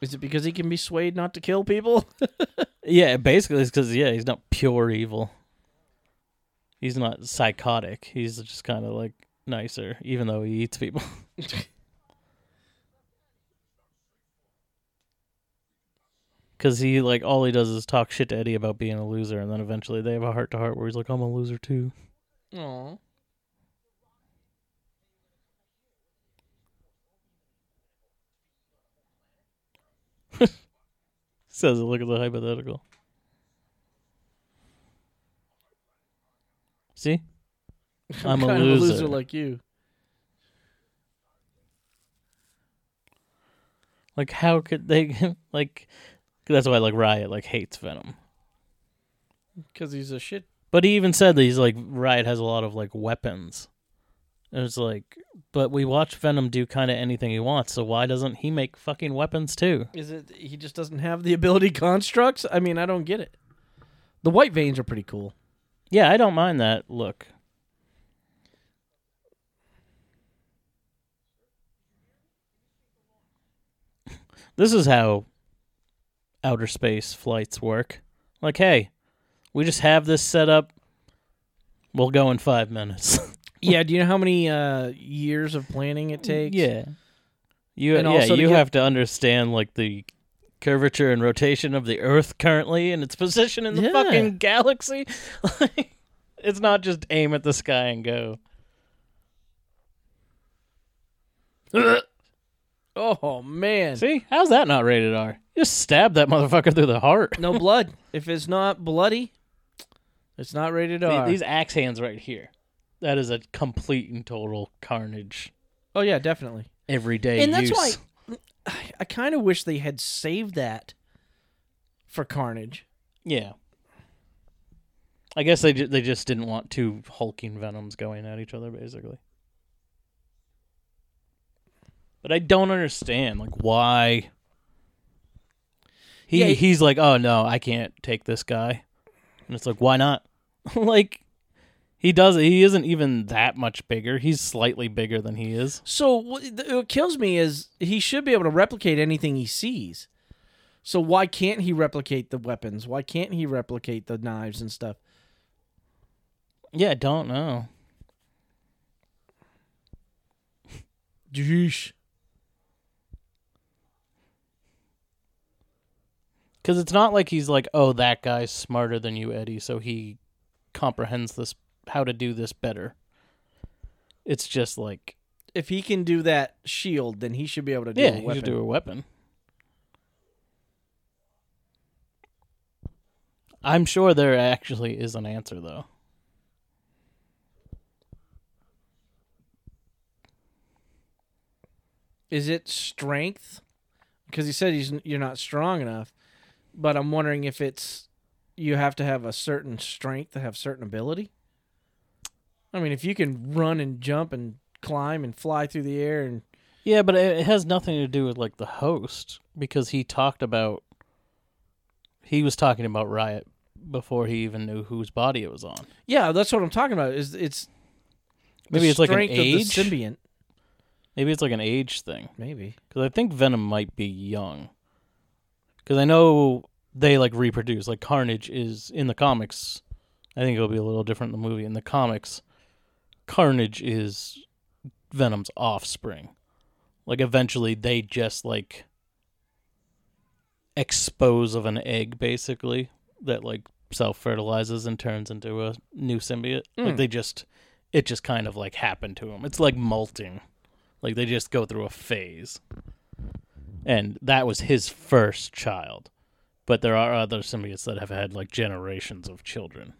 S4: Is it because he can be swayed not to kill people?
S3: Yeah, basically it's because yeah, he's not pure evil. He's not psychotic. He's just kind of like nicer, even though he eats people. Because he like all he does is talk shit to Eddie about being a loser, and then eventually they have a heart to heart where he's like, "I'm a loser too."
S4: Aw.
S3: Says it. Look at the hypothetical. See, I'm a
S4: kind of
S3: loser.
S4: like you.
S3: like how could they like? That's why like Riot like hates Venom.
S4: Because he's a shit.
S3: But he even said that he's like Riot has a lot of like weapons. And it's like, but we watch Venom do kind of anything he wants, so why doesn't he make fucking weapons too?
S4: Is it he just doesn't have the ability constructs? I mean, I don't get it. The white veins are pretty cool.
S3: Yeah, I don't mind that look. This is how outer space flights work. Like, hey, we just have this set up. We'll go in five minutes.
S4: yeah, do you know how many uh, years of planning it takes?
S3: Yeah. You
S4: And
S3: yeah,
S4: also
S3: you
S4: get-
S3: have to understand like the curvature and rotation of the Earth currently and its position in the
S4: Yeah.
S3: fucking galaxy. Like, it's not just aim at the sky and go.
S4: Oh man.
S3: See? How's that not rated R? You just stab that motherfucker through the heart.
S4: No blood. if it's not bloody, it's not rated R.
S3: These axe hands right here. That is a complete and total carnage.
S4: oh yeah, definitely.
S3: Everyday
S4: and that's
S3: use.
S4: why I, I kind of wish they had saved that for Carnage
S3: Yeah. I guess they ju- they just didn't want two hulking venoms going at each other, basically. But I don't understand, like, why. He
S4: Yeah, he-
S3: he's like, oh no, I can't take this guy, and it's like, why not? like, he does. He isn't even that much bigger. He's slightly bigger than he is.
S4: So what, kills me is he should be able to replicate anything he sees. So why can't he replicate the weapons? Why can't he replicate the knives and stuff?
S3: Yeah, I don't know.
S4: Jeesh.
S3: Because it's not like he's like, oh, that guy's smarter than you, Eddie, so he comprehends this how to do this better. It's just like,
S4: If he can do that shield, then he should be able to do
S3: yeah,
S4: a
S3: he
S4: weapon.
S3: should do a weapon. I'm sure there actually is an answer though.
S4: Is it strength? Because he said he's you're not strong enough, but I'm wondering if it's you have to have a certain strength to have certain ability. I mean, if you can run and jump and climb and fly through the air and
S3: Yeah, but it has nothing to do with like the host because he talked about he was talking about Riot before he even knew whose body it was on.
S4: yeah, that's what I'm talking about. Is it's
S3: Maybe it's like an age.
S4: symbiont?
S3: Maybe it's like an age thing.
S4: Maybe.
S3: Because I think Venom might be young. Because I know they like reproduce. Like Carnage is in the comics. I think it'll be a little different in the movie. In the comics, Carnage is Venom's offspring. Like eventually they just like expose of an egg basically that like self fertilizes and turns into a new symbiote. Like
S4: Mm.
S3: they just it just kind of like happened to him. It's like molting. Like they just go through a phase. And that was his first child. But there are other symbiotes that have had like generations of children.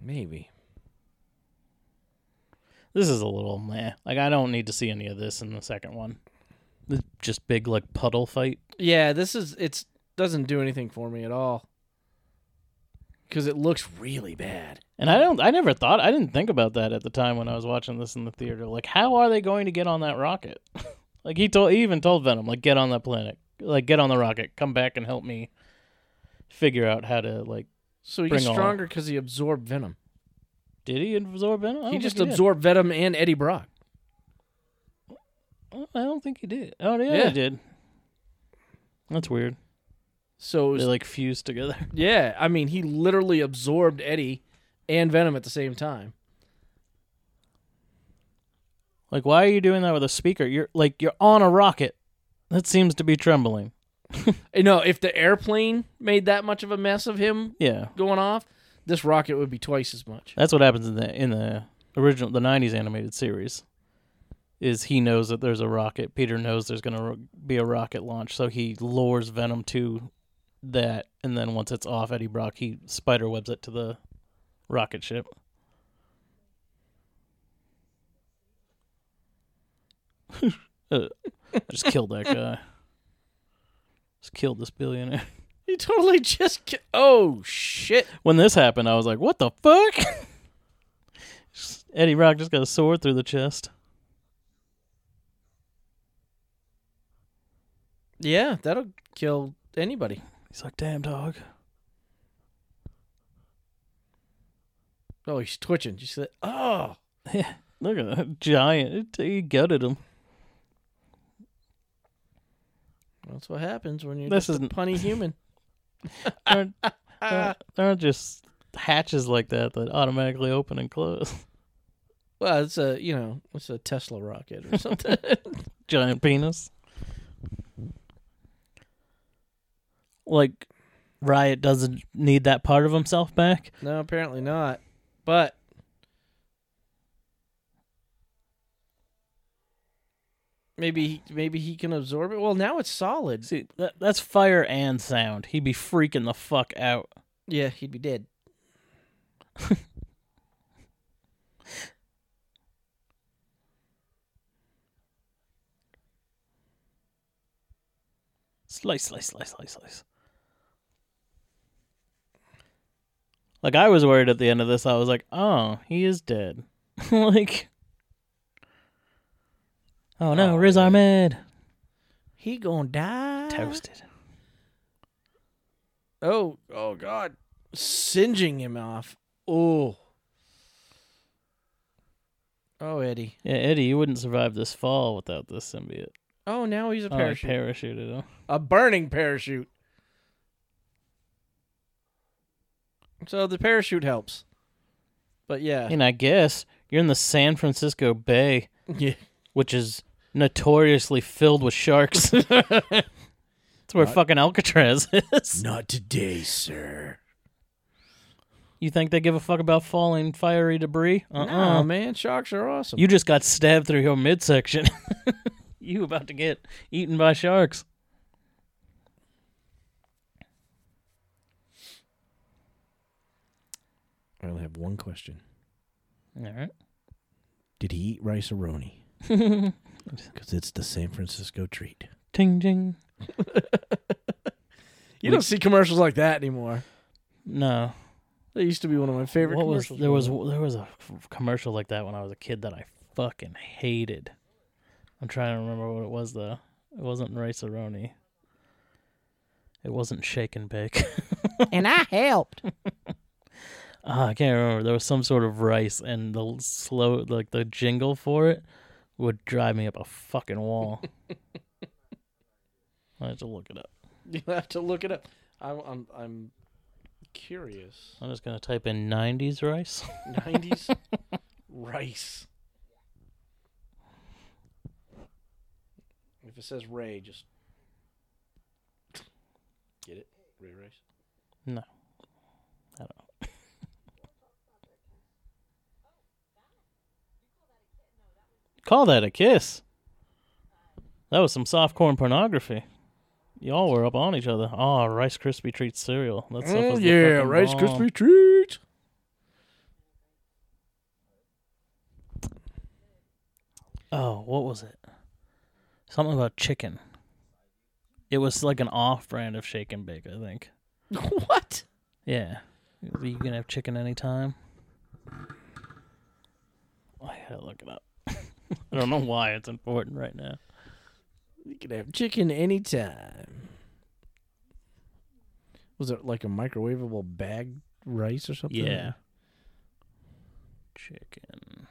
S4: Maybe.
S3: This is a little meh. Like I don't need to see any of this in the second one. This just big like puddle fight.
S4: Yeah, this is it's doesn't do anything for me at all. Because it looks really bad.
S3: And I don't I never thought I didn't think about that at the time when I was watching this in the theater. Like how are they going to get on that rocket? like he told he even told Venom like get on that planet. Like get on the rocket. Come back and help me figure out how to like
S4: So he gets stronger because he absorbed venom.
S3: Did he absorb Venom?
S4: He just
S3: think did.
S4: absorbed venom and Eddie Brock.
S3: Oh, I don't think he did. Oh yeah,
S4: Yeah.
S3: he did. That's weird.
S4: So it was,
S3: They like fused together.
S4: yeah, I mean, he literally absorbed Eddie and Venom at the same time.
S3: Like, why are you doing that with a speaker? You're like you're on a rocket. That seems to be trembling.
S4: You know, if the airplane made that much of a mess of him
S3: Yeah,
S4: going off, this rocket would be twice as much.
S3: that's what happens in the in the original the '90s animated series. Is he knows that there's a rocket? Peter knows there's gonna be a rocket launch, so he lures Venom to that, and then once it's off Eddie Brock, he spider webs it to the rocket ship. Uh, Just killed that guy. Just killed this billionaire.
S4: He totally just. Ki- oh shit!
S3: When this happened, I was like, "What the fuck?" Eddie Brock just got a sword through the chest.
S4: Yeah, that'll kill anybody.
S3: He's like, "Damn dog."
S4: Oh, he's twitching. You said, "Oh,
S3: Yeah, look at that giant. He gutted him.
S4: that's what happens when you're
S3: This
S4: just a
S3: isn't-
S4: punny human."
S3: There aren't, there there aren't just hatches like that that automatically open and close.
S4: Well, it's a you know, it's a Tesla rocket or something.
S3: Giant penis. Like, Riot doesn't need that part of himself back.
S4: no, apparently not. But maybe maybe he can absorb it. Well, now it's solid.
S3: See, that, that's fire and sound. He'd be freaking the fuck out.
S4: Yeah, he'd be dead.
S3: Slice, slice, slice, slice, slice. Like I was worried at the end of this. I was like, "Oh, he is dead." like, oh no,
S4: Oh,
S3: Riz. Ahmed
S4: He gonna die.
S3: toasted.
S4: Oh, oh God. Singeing him off. Oh. Oh, Eddie.
S3: Yeah, Eddie, you wouldn't survive this fall without this symbiote.
S4: Oh, now he's a
S3: Oh,
S4: parachute.
S3: parachuted. Huh?
S4: a burning parachute. So the parachute helps. But yeah.
S3: And I guess you're in the San Francisco Bay,
S4: yeah.
S3: Which is notoriously filled with sharks. That's where
S4: What?
S3: fucking Alcatraz is.
S4: Not today, sir.
S3: You think they give a fuck about falling fiery debris? Uh-uh.
S4: Oh man, sharks are awesome.
S3: You just got stabbed through your midsection. you about to get eaten by sharks.
S4: I only have one question.
S3: All right.
S4: Did he eat Rice-A-Roni? Because it's the San Francisco treat.
S3: Ting ting.
S4: You don't see commercials like that anymore.
S3: No.
S4: That used to be one of my favorite
S3: What was
S4: commercials.
S3: there was there was a f- commercial like that when I was a kid that I fucking hated. I'm trying to remember what it was though. It wasn't Rice-A-Roni. It wasn't shake and bake.
S4: and I helped.
S3: Ah, I can't remember. There was some sort of rice, and the slow, like the jingle for it, would drive me up a fucking wall. I have to look it up.
S4: You have to look it up. I'm I'm, I'm curious.
S3: I'm just gonna type in '90s rice.
S4: 90s rice. If it says Ray, just get it. Ray Rice.
S3: No, I don't know. Call that a kiss. That was some soft corn pornography. Y'all were up on each other. Oh, Rice Krispie treat cereal. That's
S4: Oh yeah, Rice
S3: bomb.
S4: Krispie treat.
S3: Oh, what was it? Something about chicken. It was like an off-brand of Shake and Bake, I think.
S4: what?
S3: Yeah, you can have chicken anytime. I gotta look it up. I don't know why it's important right now.
S4: You can have chicken anytime. Was it like a microwavable bag rice or something?
S3: Yeah. Chicken.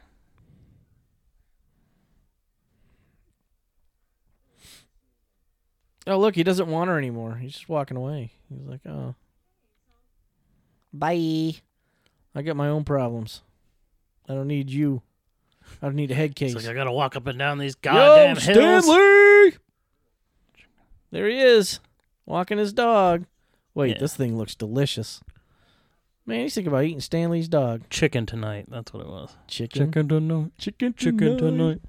S4: Oh look, he doesn't want her anymore. He's just walking away. He's like, oh. Bye. I got my own problems. I don't need you. I don't need a head case.
S3: It's like I gotta walk up and down these goddamn
S4: Yo,
S3: hills.
S4: Stanley! There he is, walking his dog. Wait,
S3: Yeah.
S4: this thing looks delicious. Man, he's thinking about eating Stanley's dog.
S3: Chicken tonight. That's what it was.
S4: Chicken.
S3: Chicken tonight.
S4: Chicken.
S3: Chicken tonight.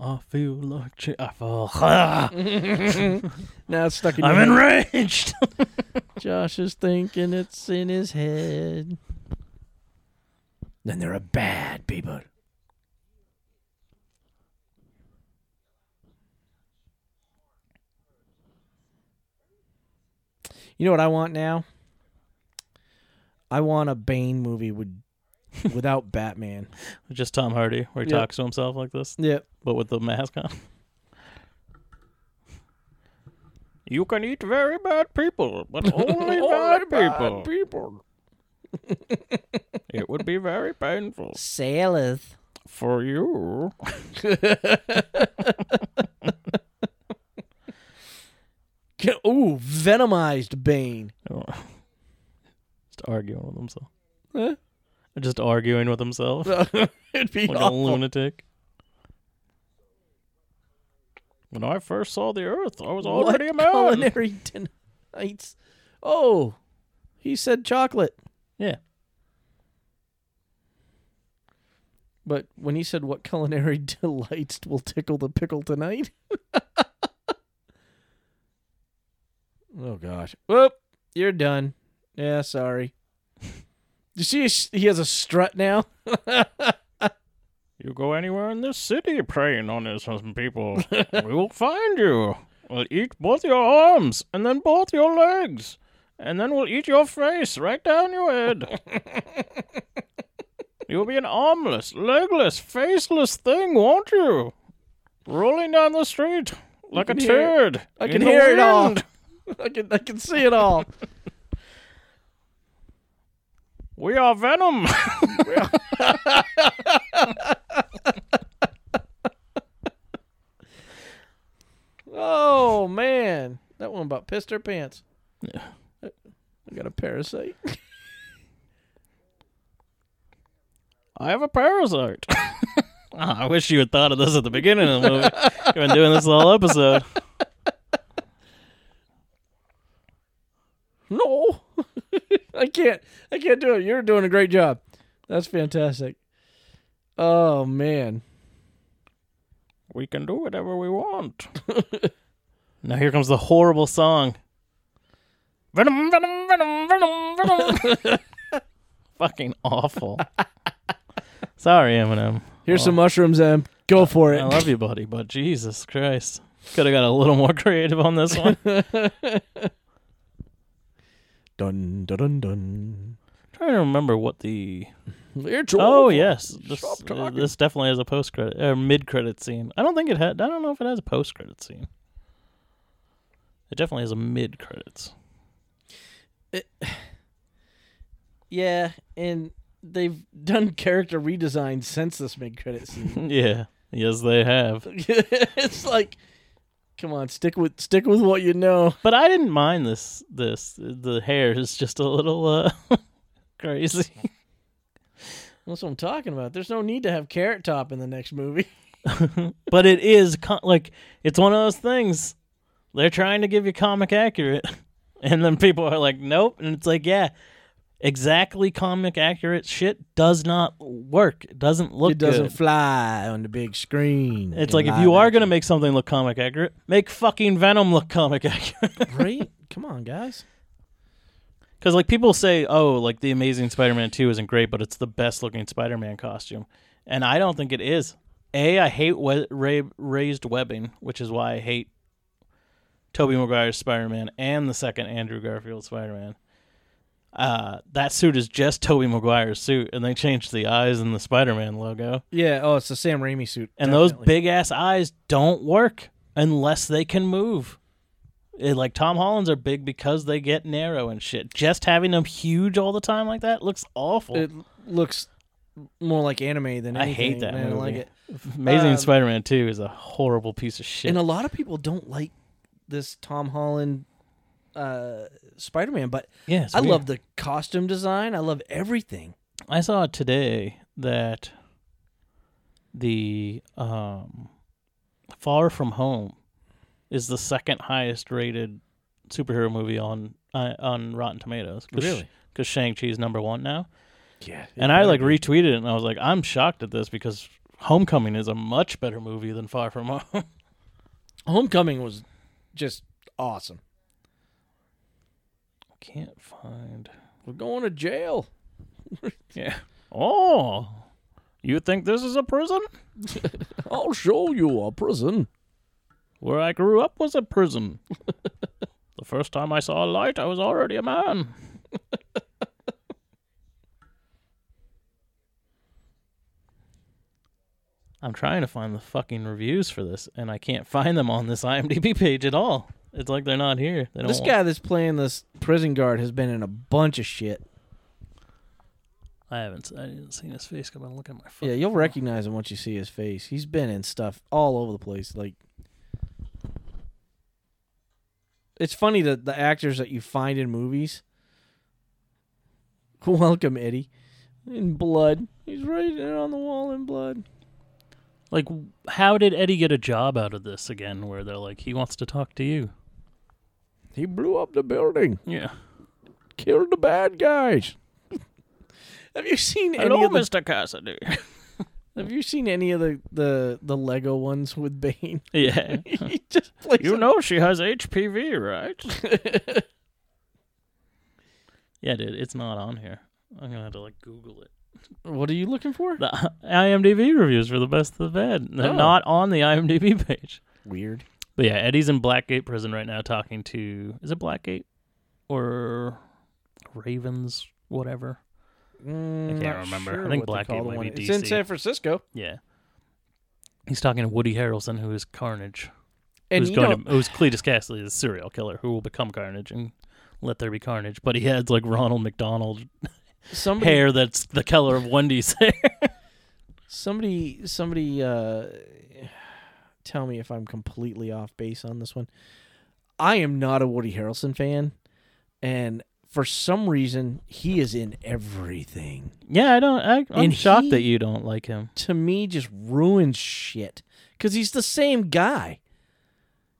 S3: I feel like chi- I feel. Ah,
S4: now it's stuck in your
S3: I'm
S4: head.
S3: enraged.
S4: Josh is thinking it's in his head. Then there are bad people. You know what I want now? I want a Bane movie with without Batman.
S3: Just Tom Hardy, where he
S4: Yep.
S3: talks to himself like this,
S4: Yep.
S3: but with the mask on. You can eat very bad people, but only bad people.
S4: people.
S3: It would be very painful
S4: Sailors.
S3: for you.
S4: Ooh, venomized Bane. Oh.
S3: Just arguing with himself.
S4: Huh?
S3: Just arguing with himself
S4: It'd be
S3: like a lunatic. When I first saw the Earth, I was
S4: What
S3: already a man.
S4: culinary delights? Oh, he said chocolate.
S3: Yeah.
S4: But when he said what culinary delights will tickle the pickle tonight? Oh gosh. Whoop, you're done. Yeah, sorry. You see, he has a strut now.
S3: You go anywhere in this city preying on some people, we will find you. We'll eat both your arms and then both your legs and then we'll eat your face right down your head. You'll be an armless, legless, faceless thing, won't you? Rolling down the street like a turd.
S4: I can hear it all.
S3: Wind.
S4: I can I can see it all.
S3: We are Venom.
S4: Oh man, that one about pissed her pants.
S3: Yeah.
S4: I got a parasite.
S3: I have a parasite. Ah, I wish you had thought of this at the beginning of the movie. You've been doing this the whole episode.
S4: No, I can't. I can't do it. You're doing a great job. That's fantastic. Oh man,
S3: We can do whatever we want. now here comes the horrible song. Venom, venom, venom, venom, venom. Fucking awful. Sorry, Eminem.
S4: here's oh. some mushrooms, Em. Go for it.
S3: I love you, buddy, but Jesus Christ. Could have got a little more creative on this one.
S4: Dun dun dun dun.
S3: trying to remember what the
S4: It's
S3: Oh
S4: over.
S3: yes, this, uh, this definitely has a post credit or mid credit scene. I don't think it had. I don't know if it has a post credit scene. It definitely has a mid credits.
S4: Yeah, and they've done character redesign since this mid credit scene.
S3: yeah, yes, they have.
S4: it's like, come on, stick with stick with what you know.
S3: But I didn't mind this. This the hair is just a little uh crazy.
S4: That's what I'm talking about. There's no need to have Carrot Top in the next movie.
S3: but it is like it's one of those things. They're trying to give you comic accurate, and then people are like, "Nope," and it's like, yeah. Exactly, comic accurate shit does not work. It doesn't look
S4: it doesn't
S3: good.
S4: fly on the big screen.
S3: It's like if you are gonna make something look comic accurate, make fucking Venom look comic accurate.
S4: right? Come on, guys.
S3: Because like people say, oh, like the Amazing Spider-Man two isn't great, but it's the best looking Spider-Man costume, and I don't think it is. A, I hate we- ra- raised webbing, which is why I hate Tobey Maguire's Spider-Man and the second Andrew Garfield Spider-Man. Uh, that suit is just Tobey Maguire's suit, and they changed the eyes in the Spider-Man logo.
S4: Yeah. Oh, it's the Sam Raimi suit.
S3: And those big ass eyes don't work unless they can move. It, like Tom Holland's are big because they get narrow and shit. Just having them huge all the time like that looks awful.
S4: It looks more like anime than
S3: I hate that
S4: and I don't like it.
S3: Amazing
S4: um,
S3: Spider-Man 2 is a horrible piece of shit.
S4: And a lot of people don't like this Tom Holland uh, Spider-Man, but
S3: yeah,
S4: I
S3: weird.
S4: love the costume design. I love everything.
S3: I saw today that the um, Far From Home is the second highest rated superhero movie on uh, on Rotten Tomatoes.
S4: Really?
S3: Because Shang Chi is number one now.
S4: Yeah.
S3: And I like retweeted it and I was like, I'm shocked at this because Homecoming is a much better movie than Far From Home.
S4: Homecoming was just awesome.
S3: Can't find.
S4: We're going to jail.
S3: Yeah. Oh, you think this is a prison?
S4: I'll show you a prison.
S3: Where I grew up was a prison. the first time I saw a light, I was already a man. I'm trying to find the fucking reviews for this, and I can't find them on this IMDb page at all. It's like they're not here. They don't
S4: This guy that's playing this prison guard has been in a bunch of shit.
S3: I haven't. I didn't see his face. Come on, look at my phone.
S4: Yeah, you'll recognize him once you see his face. He's been in stuff all over the place. Like, it's funny that the actors that you find in movies. Welcome, Eddie. In blood, he's right there on the wall in blood.
S3: Like, how did Eddie get a job out of this again? Where they're like, he wants to talk to you.
S4: He blew up the building,
S3: Yeah.
S4: killed the bad guys. Have you seen any
S3: Hello,
S4: of the,
S3: Mr. Kasady.
S4: Have you seen any of the, the, the Lego ones with Bane?
S3: yeah.
S4: he just plays
S3: You
S4: a-
S3: know she has HPV, right? yeah, dude, it's not on here. I'm gonna have to like Google it.
S4: What are you looking for?
S3: The IMDb reviews for the best of the bad. They're
S4: Oh.
S3: not on the IMDb page.
S4: Weird.
S3: But yeah, Eddie's in Blackgate prison right now talking to is it Blackgate? or Ravens, whatever.
S4: Mm,
S3: can't remember.
S4: sure
S3: I think
S4: what they call
S3: Blackgate might
S4: one.
S3: be
S4: It's in San Francisco,
S3: Yeah. He's talking to Woody Harrelson, who is Carnage,
S4: and
S3: who's going to who's Cletus Kasady, the serial killer, who will become Carnage and let there be Carnage. But he has like Ronald McDonald
S4: somebody,
S3: hair that's the color of Wendy's hair.
S4: somebody, somebody, uh, tell me if I'm completely off base on this one. I am not a Woody Harrelson fan, and for some reason, he is in everything.
S3: yeah, I don't. I, I'm
S4: And
S3: shocked
S4: he-
S3: that you don't like him.
S4: to me just ruins shit because he's the same guy.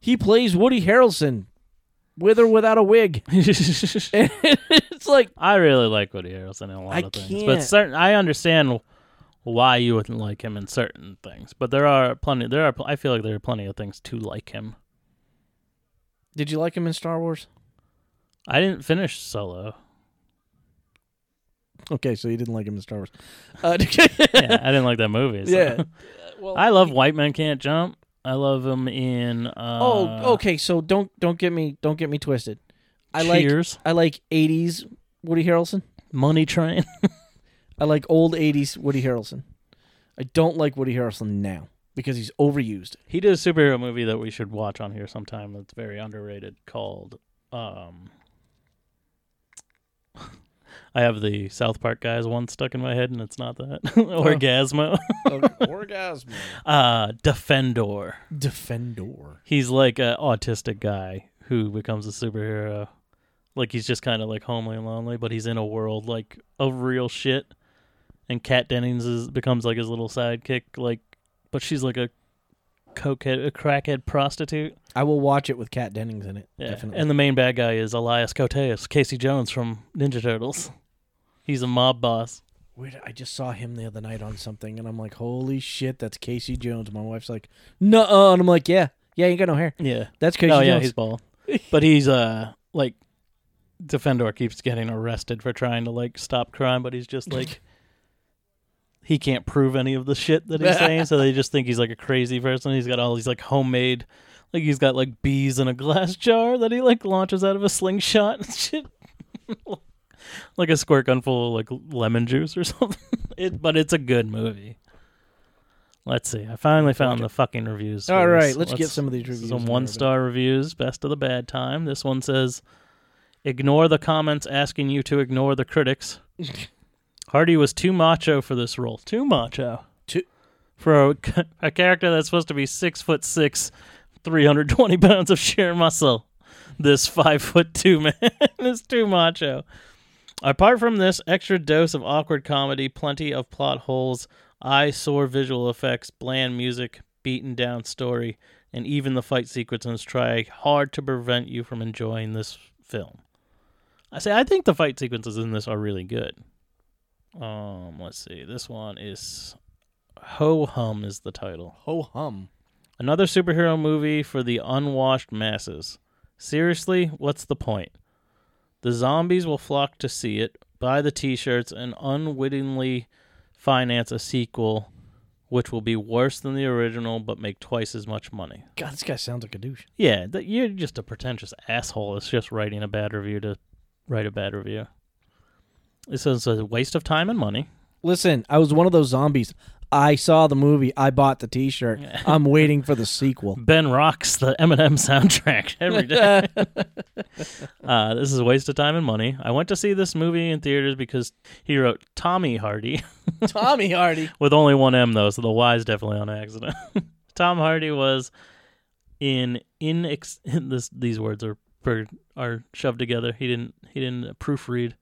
S4: He plays Woody Harrelson with or without a wig. it's like
S3: I really like Woody Harrelson in a lot
S4: I
S3: of things, but
S4: can't.
S3: certain I understand why you wouldn't like him in certain things. But there are plenty. There are. I feel like there are plenty of things to like him.
S4: Did you like him in Star Wars?
S3: I didn't finish Solo.
S4: Okay, so you didn't like him in Star Wars. Uh,
S3: yeah, I didn't like that movie. so.
S4: yeah. Well,
S3: I love White Men Can't Jump. I love him in. Uh,
S4: oh, okay. So don't don't get me don't get me twisted. I like I like '80s Woody Harrelson.
S3: Money Train.
S4: I like old '80s Woody Harrelson. I don't like Woody Harrelson now because he's overused.
S3: he did a superhero movie that we should watch on here sometime. That's very underrated. Called. Um, I have the South Park guys one stuck in my head, and it's not that. Orgasmo.
S4: Orgasm.
S3: uh, Defendor.
S4: Defendor.
S3: He's like an autistic guy who becomes a superhero. Like he's just kind of like homely and lonely, but he's in a world like of real shit. And Kat Dennings is becomes like his little sidekick, like, but she's like a cokehead, a crackhead prostitute.
S4: I will watch it with Kat Dennings in it.
S3: Yeah.
S4: Definitely.
S3: And the main bad guy is Elias Koteas, Casey Jones from Ninja Turtles. He's a mob boss.
S4: Weird, I just saw him the other night on something, and I'm like, "Holy shit, that's Casey Jones." My wife's like, "No," and I'm like, "Yeah, yeah, you got no hair.
S3: Yeah.
S4: That's Casey
S3: oh yeah,
S4: Jones."
S3: he's bald. but he's uh like Defendor keeps getting arrested for trying to like stop crime, but he's just like he can't prove any of the shit that he's saying, so they just think he's like a crazy person. He's got all these like homemade like he's got like bees in a glass jar that he like launches out of a slingshot and shit. like a squirt gun full of like lemon juice or something. It but it's a good movie. Let's see. I finally found the fucking reviews.
S4: All right,
S3: this.
S4: let's get some of these reviews.
S3: Some one star reviews, best of the bad time. This one says, Ignore the comments asking you to ignore the critics. Hardy was too macho for this role. Too macho.
S4: Too-
S3: For a, a character that's supposed to be six foot six, 320 pounds of sheer muscle. This five foot two man is too macho. Apart from this extra dose of awkward comedy, plenty of plot holes, eyesore visual effects, bland music, beaten down story, and even the fight sequences try hard to prevent you from enjoying this film. I say I think the fight sequences in this are really good. Um, let's see. This one is Ho Hum is the title.
S4: Ho hum.
S3: Another superhero movie for the unwashed masses. Seriously, what's the point? The zombies will flock to see it, buy the t shirts, and unwittingly finance a sequel which will be worse than the original but make twice as much money.
S4: God, this guy sounds like a douche.
S3: Yeah, th- you're just a pretentious asshole. It's just writing a bad review to write a bad review. It says a waste of time and money.
S4: Listen, I was one of those zombies. I saw the movie. I bought the T-shirt. I'm waiting for the sequel.
S3: Ben rocks the Eminem soundtrack every day. uh, this is a waste of time and money. I went to see this movie in theaters because he wrote Tommy Hardy
S4: Tommy Hardy.
S3: with only one M though, so the Y is definitely on accident. Tom Hardy was in in This these words are per, are shoved together. He didn't he didn't proofread.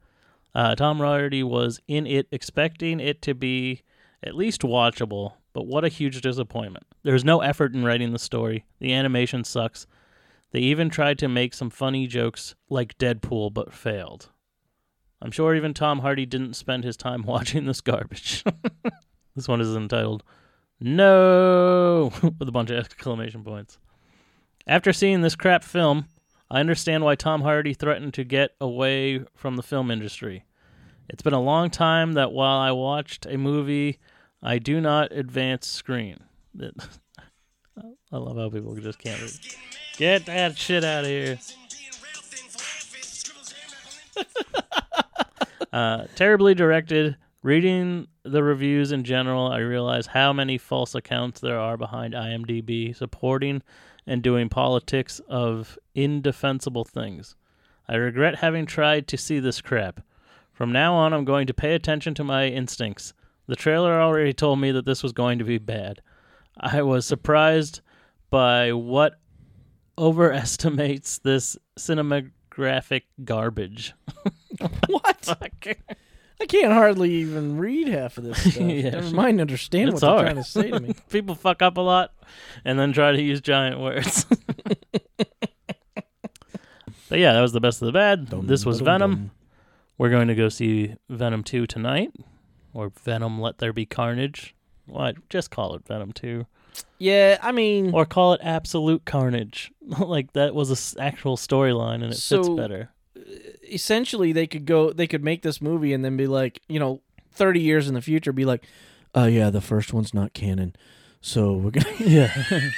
S3: Uh, Tom Hardy was in it, expecting it to be at least watchable, but what a huge disappointment. There's no effort in writing the story. The animation sucks. They even tried to make some funny jokes like Deadpool, but failed. I'm sure even Tom Hardy didn't spend his time watching this garbage. this one is entitled No! with a bunch of exclamation points. After seeing this crap film, I understand why Tom Hardy threatened to get away from the film industry. It's been a long time that while I watched a movie, I do not advance screen. I love how people just can't read. Get that shit out of here. uh, terribly directed. Reading the reviews in general, I realize how many false accounts there are behind IMDb supporting and doing politics of indefensible things. I regret having tried to see this crap. From now on, I'm going to pay attention to my instincts. The trailer already told me that this was going to be bad. I was surprised by what overestimates this cinematographic garbage.
S4: What? I can't hardly even read half of this stuff.
S3: Yeah.
S4: Never mind understand
S3: It's
S4: what they're trying to say to me.
S3: People fuck up a lot and then try to use giant words. but yeah, that was the best of the bad. this was Venom. We're going to go see Venom 2 tonight. Or Venom Let There Be Carnage. What? Just call it Venom 2.
S4: Yeah, I mean,
S3: Or call it Absolute Carnage. like that was a s- actual storyline and it fits
S4: So-
S3: better.
S4: Uh, essentially they could go they could make this movie and then be like, you know, 30 years in the future be like, "Oh yeah, the first one's not canon." So we're to
S3: Yeah.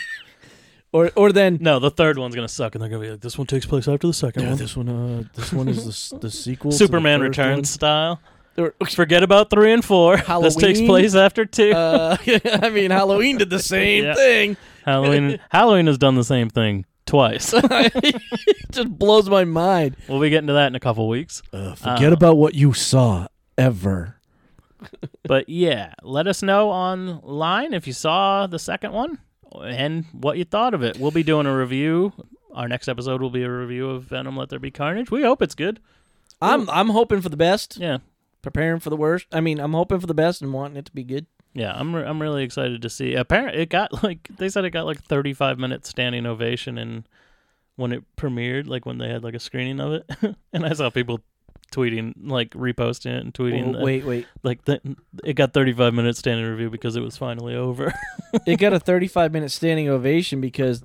S4: or or then
S3: no, the third one's going to suck and they're going to be like, this one takes place after the second
S4: yeah,
S3: one.
S4: this one uh this one is the the sequel the
S3: Superman
S4: first
S3: Returns style.
S4: one.
S3: Forget about three and four. This takes place after two.
S4: Uh, I mean, Halloween did the same
S3: Yeah.
S4: thing.
S3: Halloween Halloween has done the same thing twice.
S4: it just blows my mind.
S3: we'll be getting to that in a couple weeks.
S4: Uh, forget
S3: Uh,
S4: about what you saw ever.
S3: But yeah, let us know online if you saw the second one and what you thought of it. We'll be doing a review. Our next episode will be a review of Venom Let There Be Carnage. We hope it's good.
S4: I'm I'm hoping for the best,
S3: Yeah.
S4: preparing for the worst. I mean, I'm hoping for the best and wanting it to be good.
S3: Yeah, I'm re- I'm really excited to see. Apparently, it got like they said it got like 35 minutes standing ovation and when it premiered, like when they had like a screening of it, and I saw people tweeting like reposting it and tweeting that,
S4: wait, wait.
S3: like the, it got 35 minutes standing review because it was finally over.
S4: it got a 35 minute standing ovation because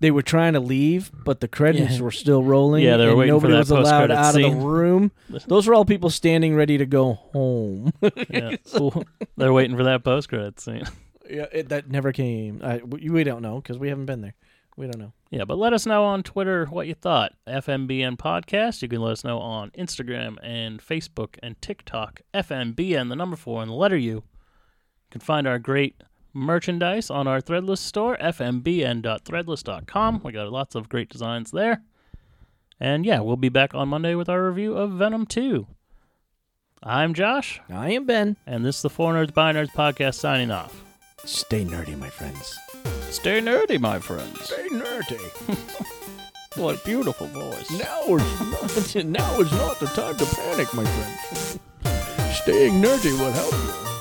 S4: they were trying to leave, but the credits
S3: Yeah.
S4: were still rolling.
S3: Yeah, they were
S4: and
S3: waiting for
S4: nobody
S3: that
S4: was allowed
S3: post-credit
S4: out of the room. Those were all people standing ready to go home.
S3: yeah, cool. They're waiting for that post credit scene.
S4: yeah, it, that never came. I, we we don't know because we haven't been there. We don't know.
S3: Yeah, but let us know on Twitter what you thought. FMBN Podcast. You can let us know on Instagram and Facebook and TikTok. FMBN, the number four and the letter U. You can find our great merchandise on our Threadless store, fmbn.threadless.com. We got lots of great designs there. And yeah, we'll be back on Monday with our review of Venom 2. I'm Josh,
S4: I am Ben.
S3: and this is the Four Nerds by Nerds podcast signing off.
S4: Stay nerdy, my friends.
S3: Stay nerdy, my friends.
S4: Stay nerdy.
S3: What beautiful voice.
S4: Now is not, now is not the time to panic, my friend. Staying nerdy will help you.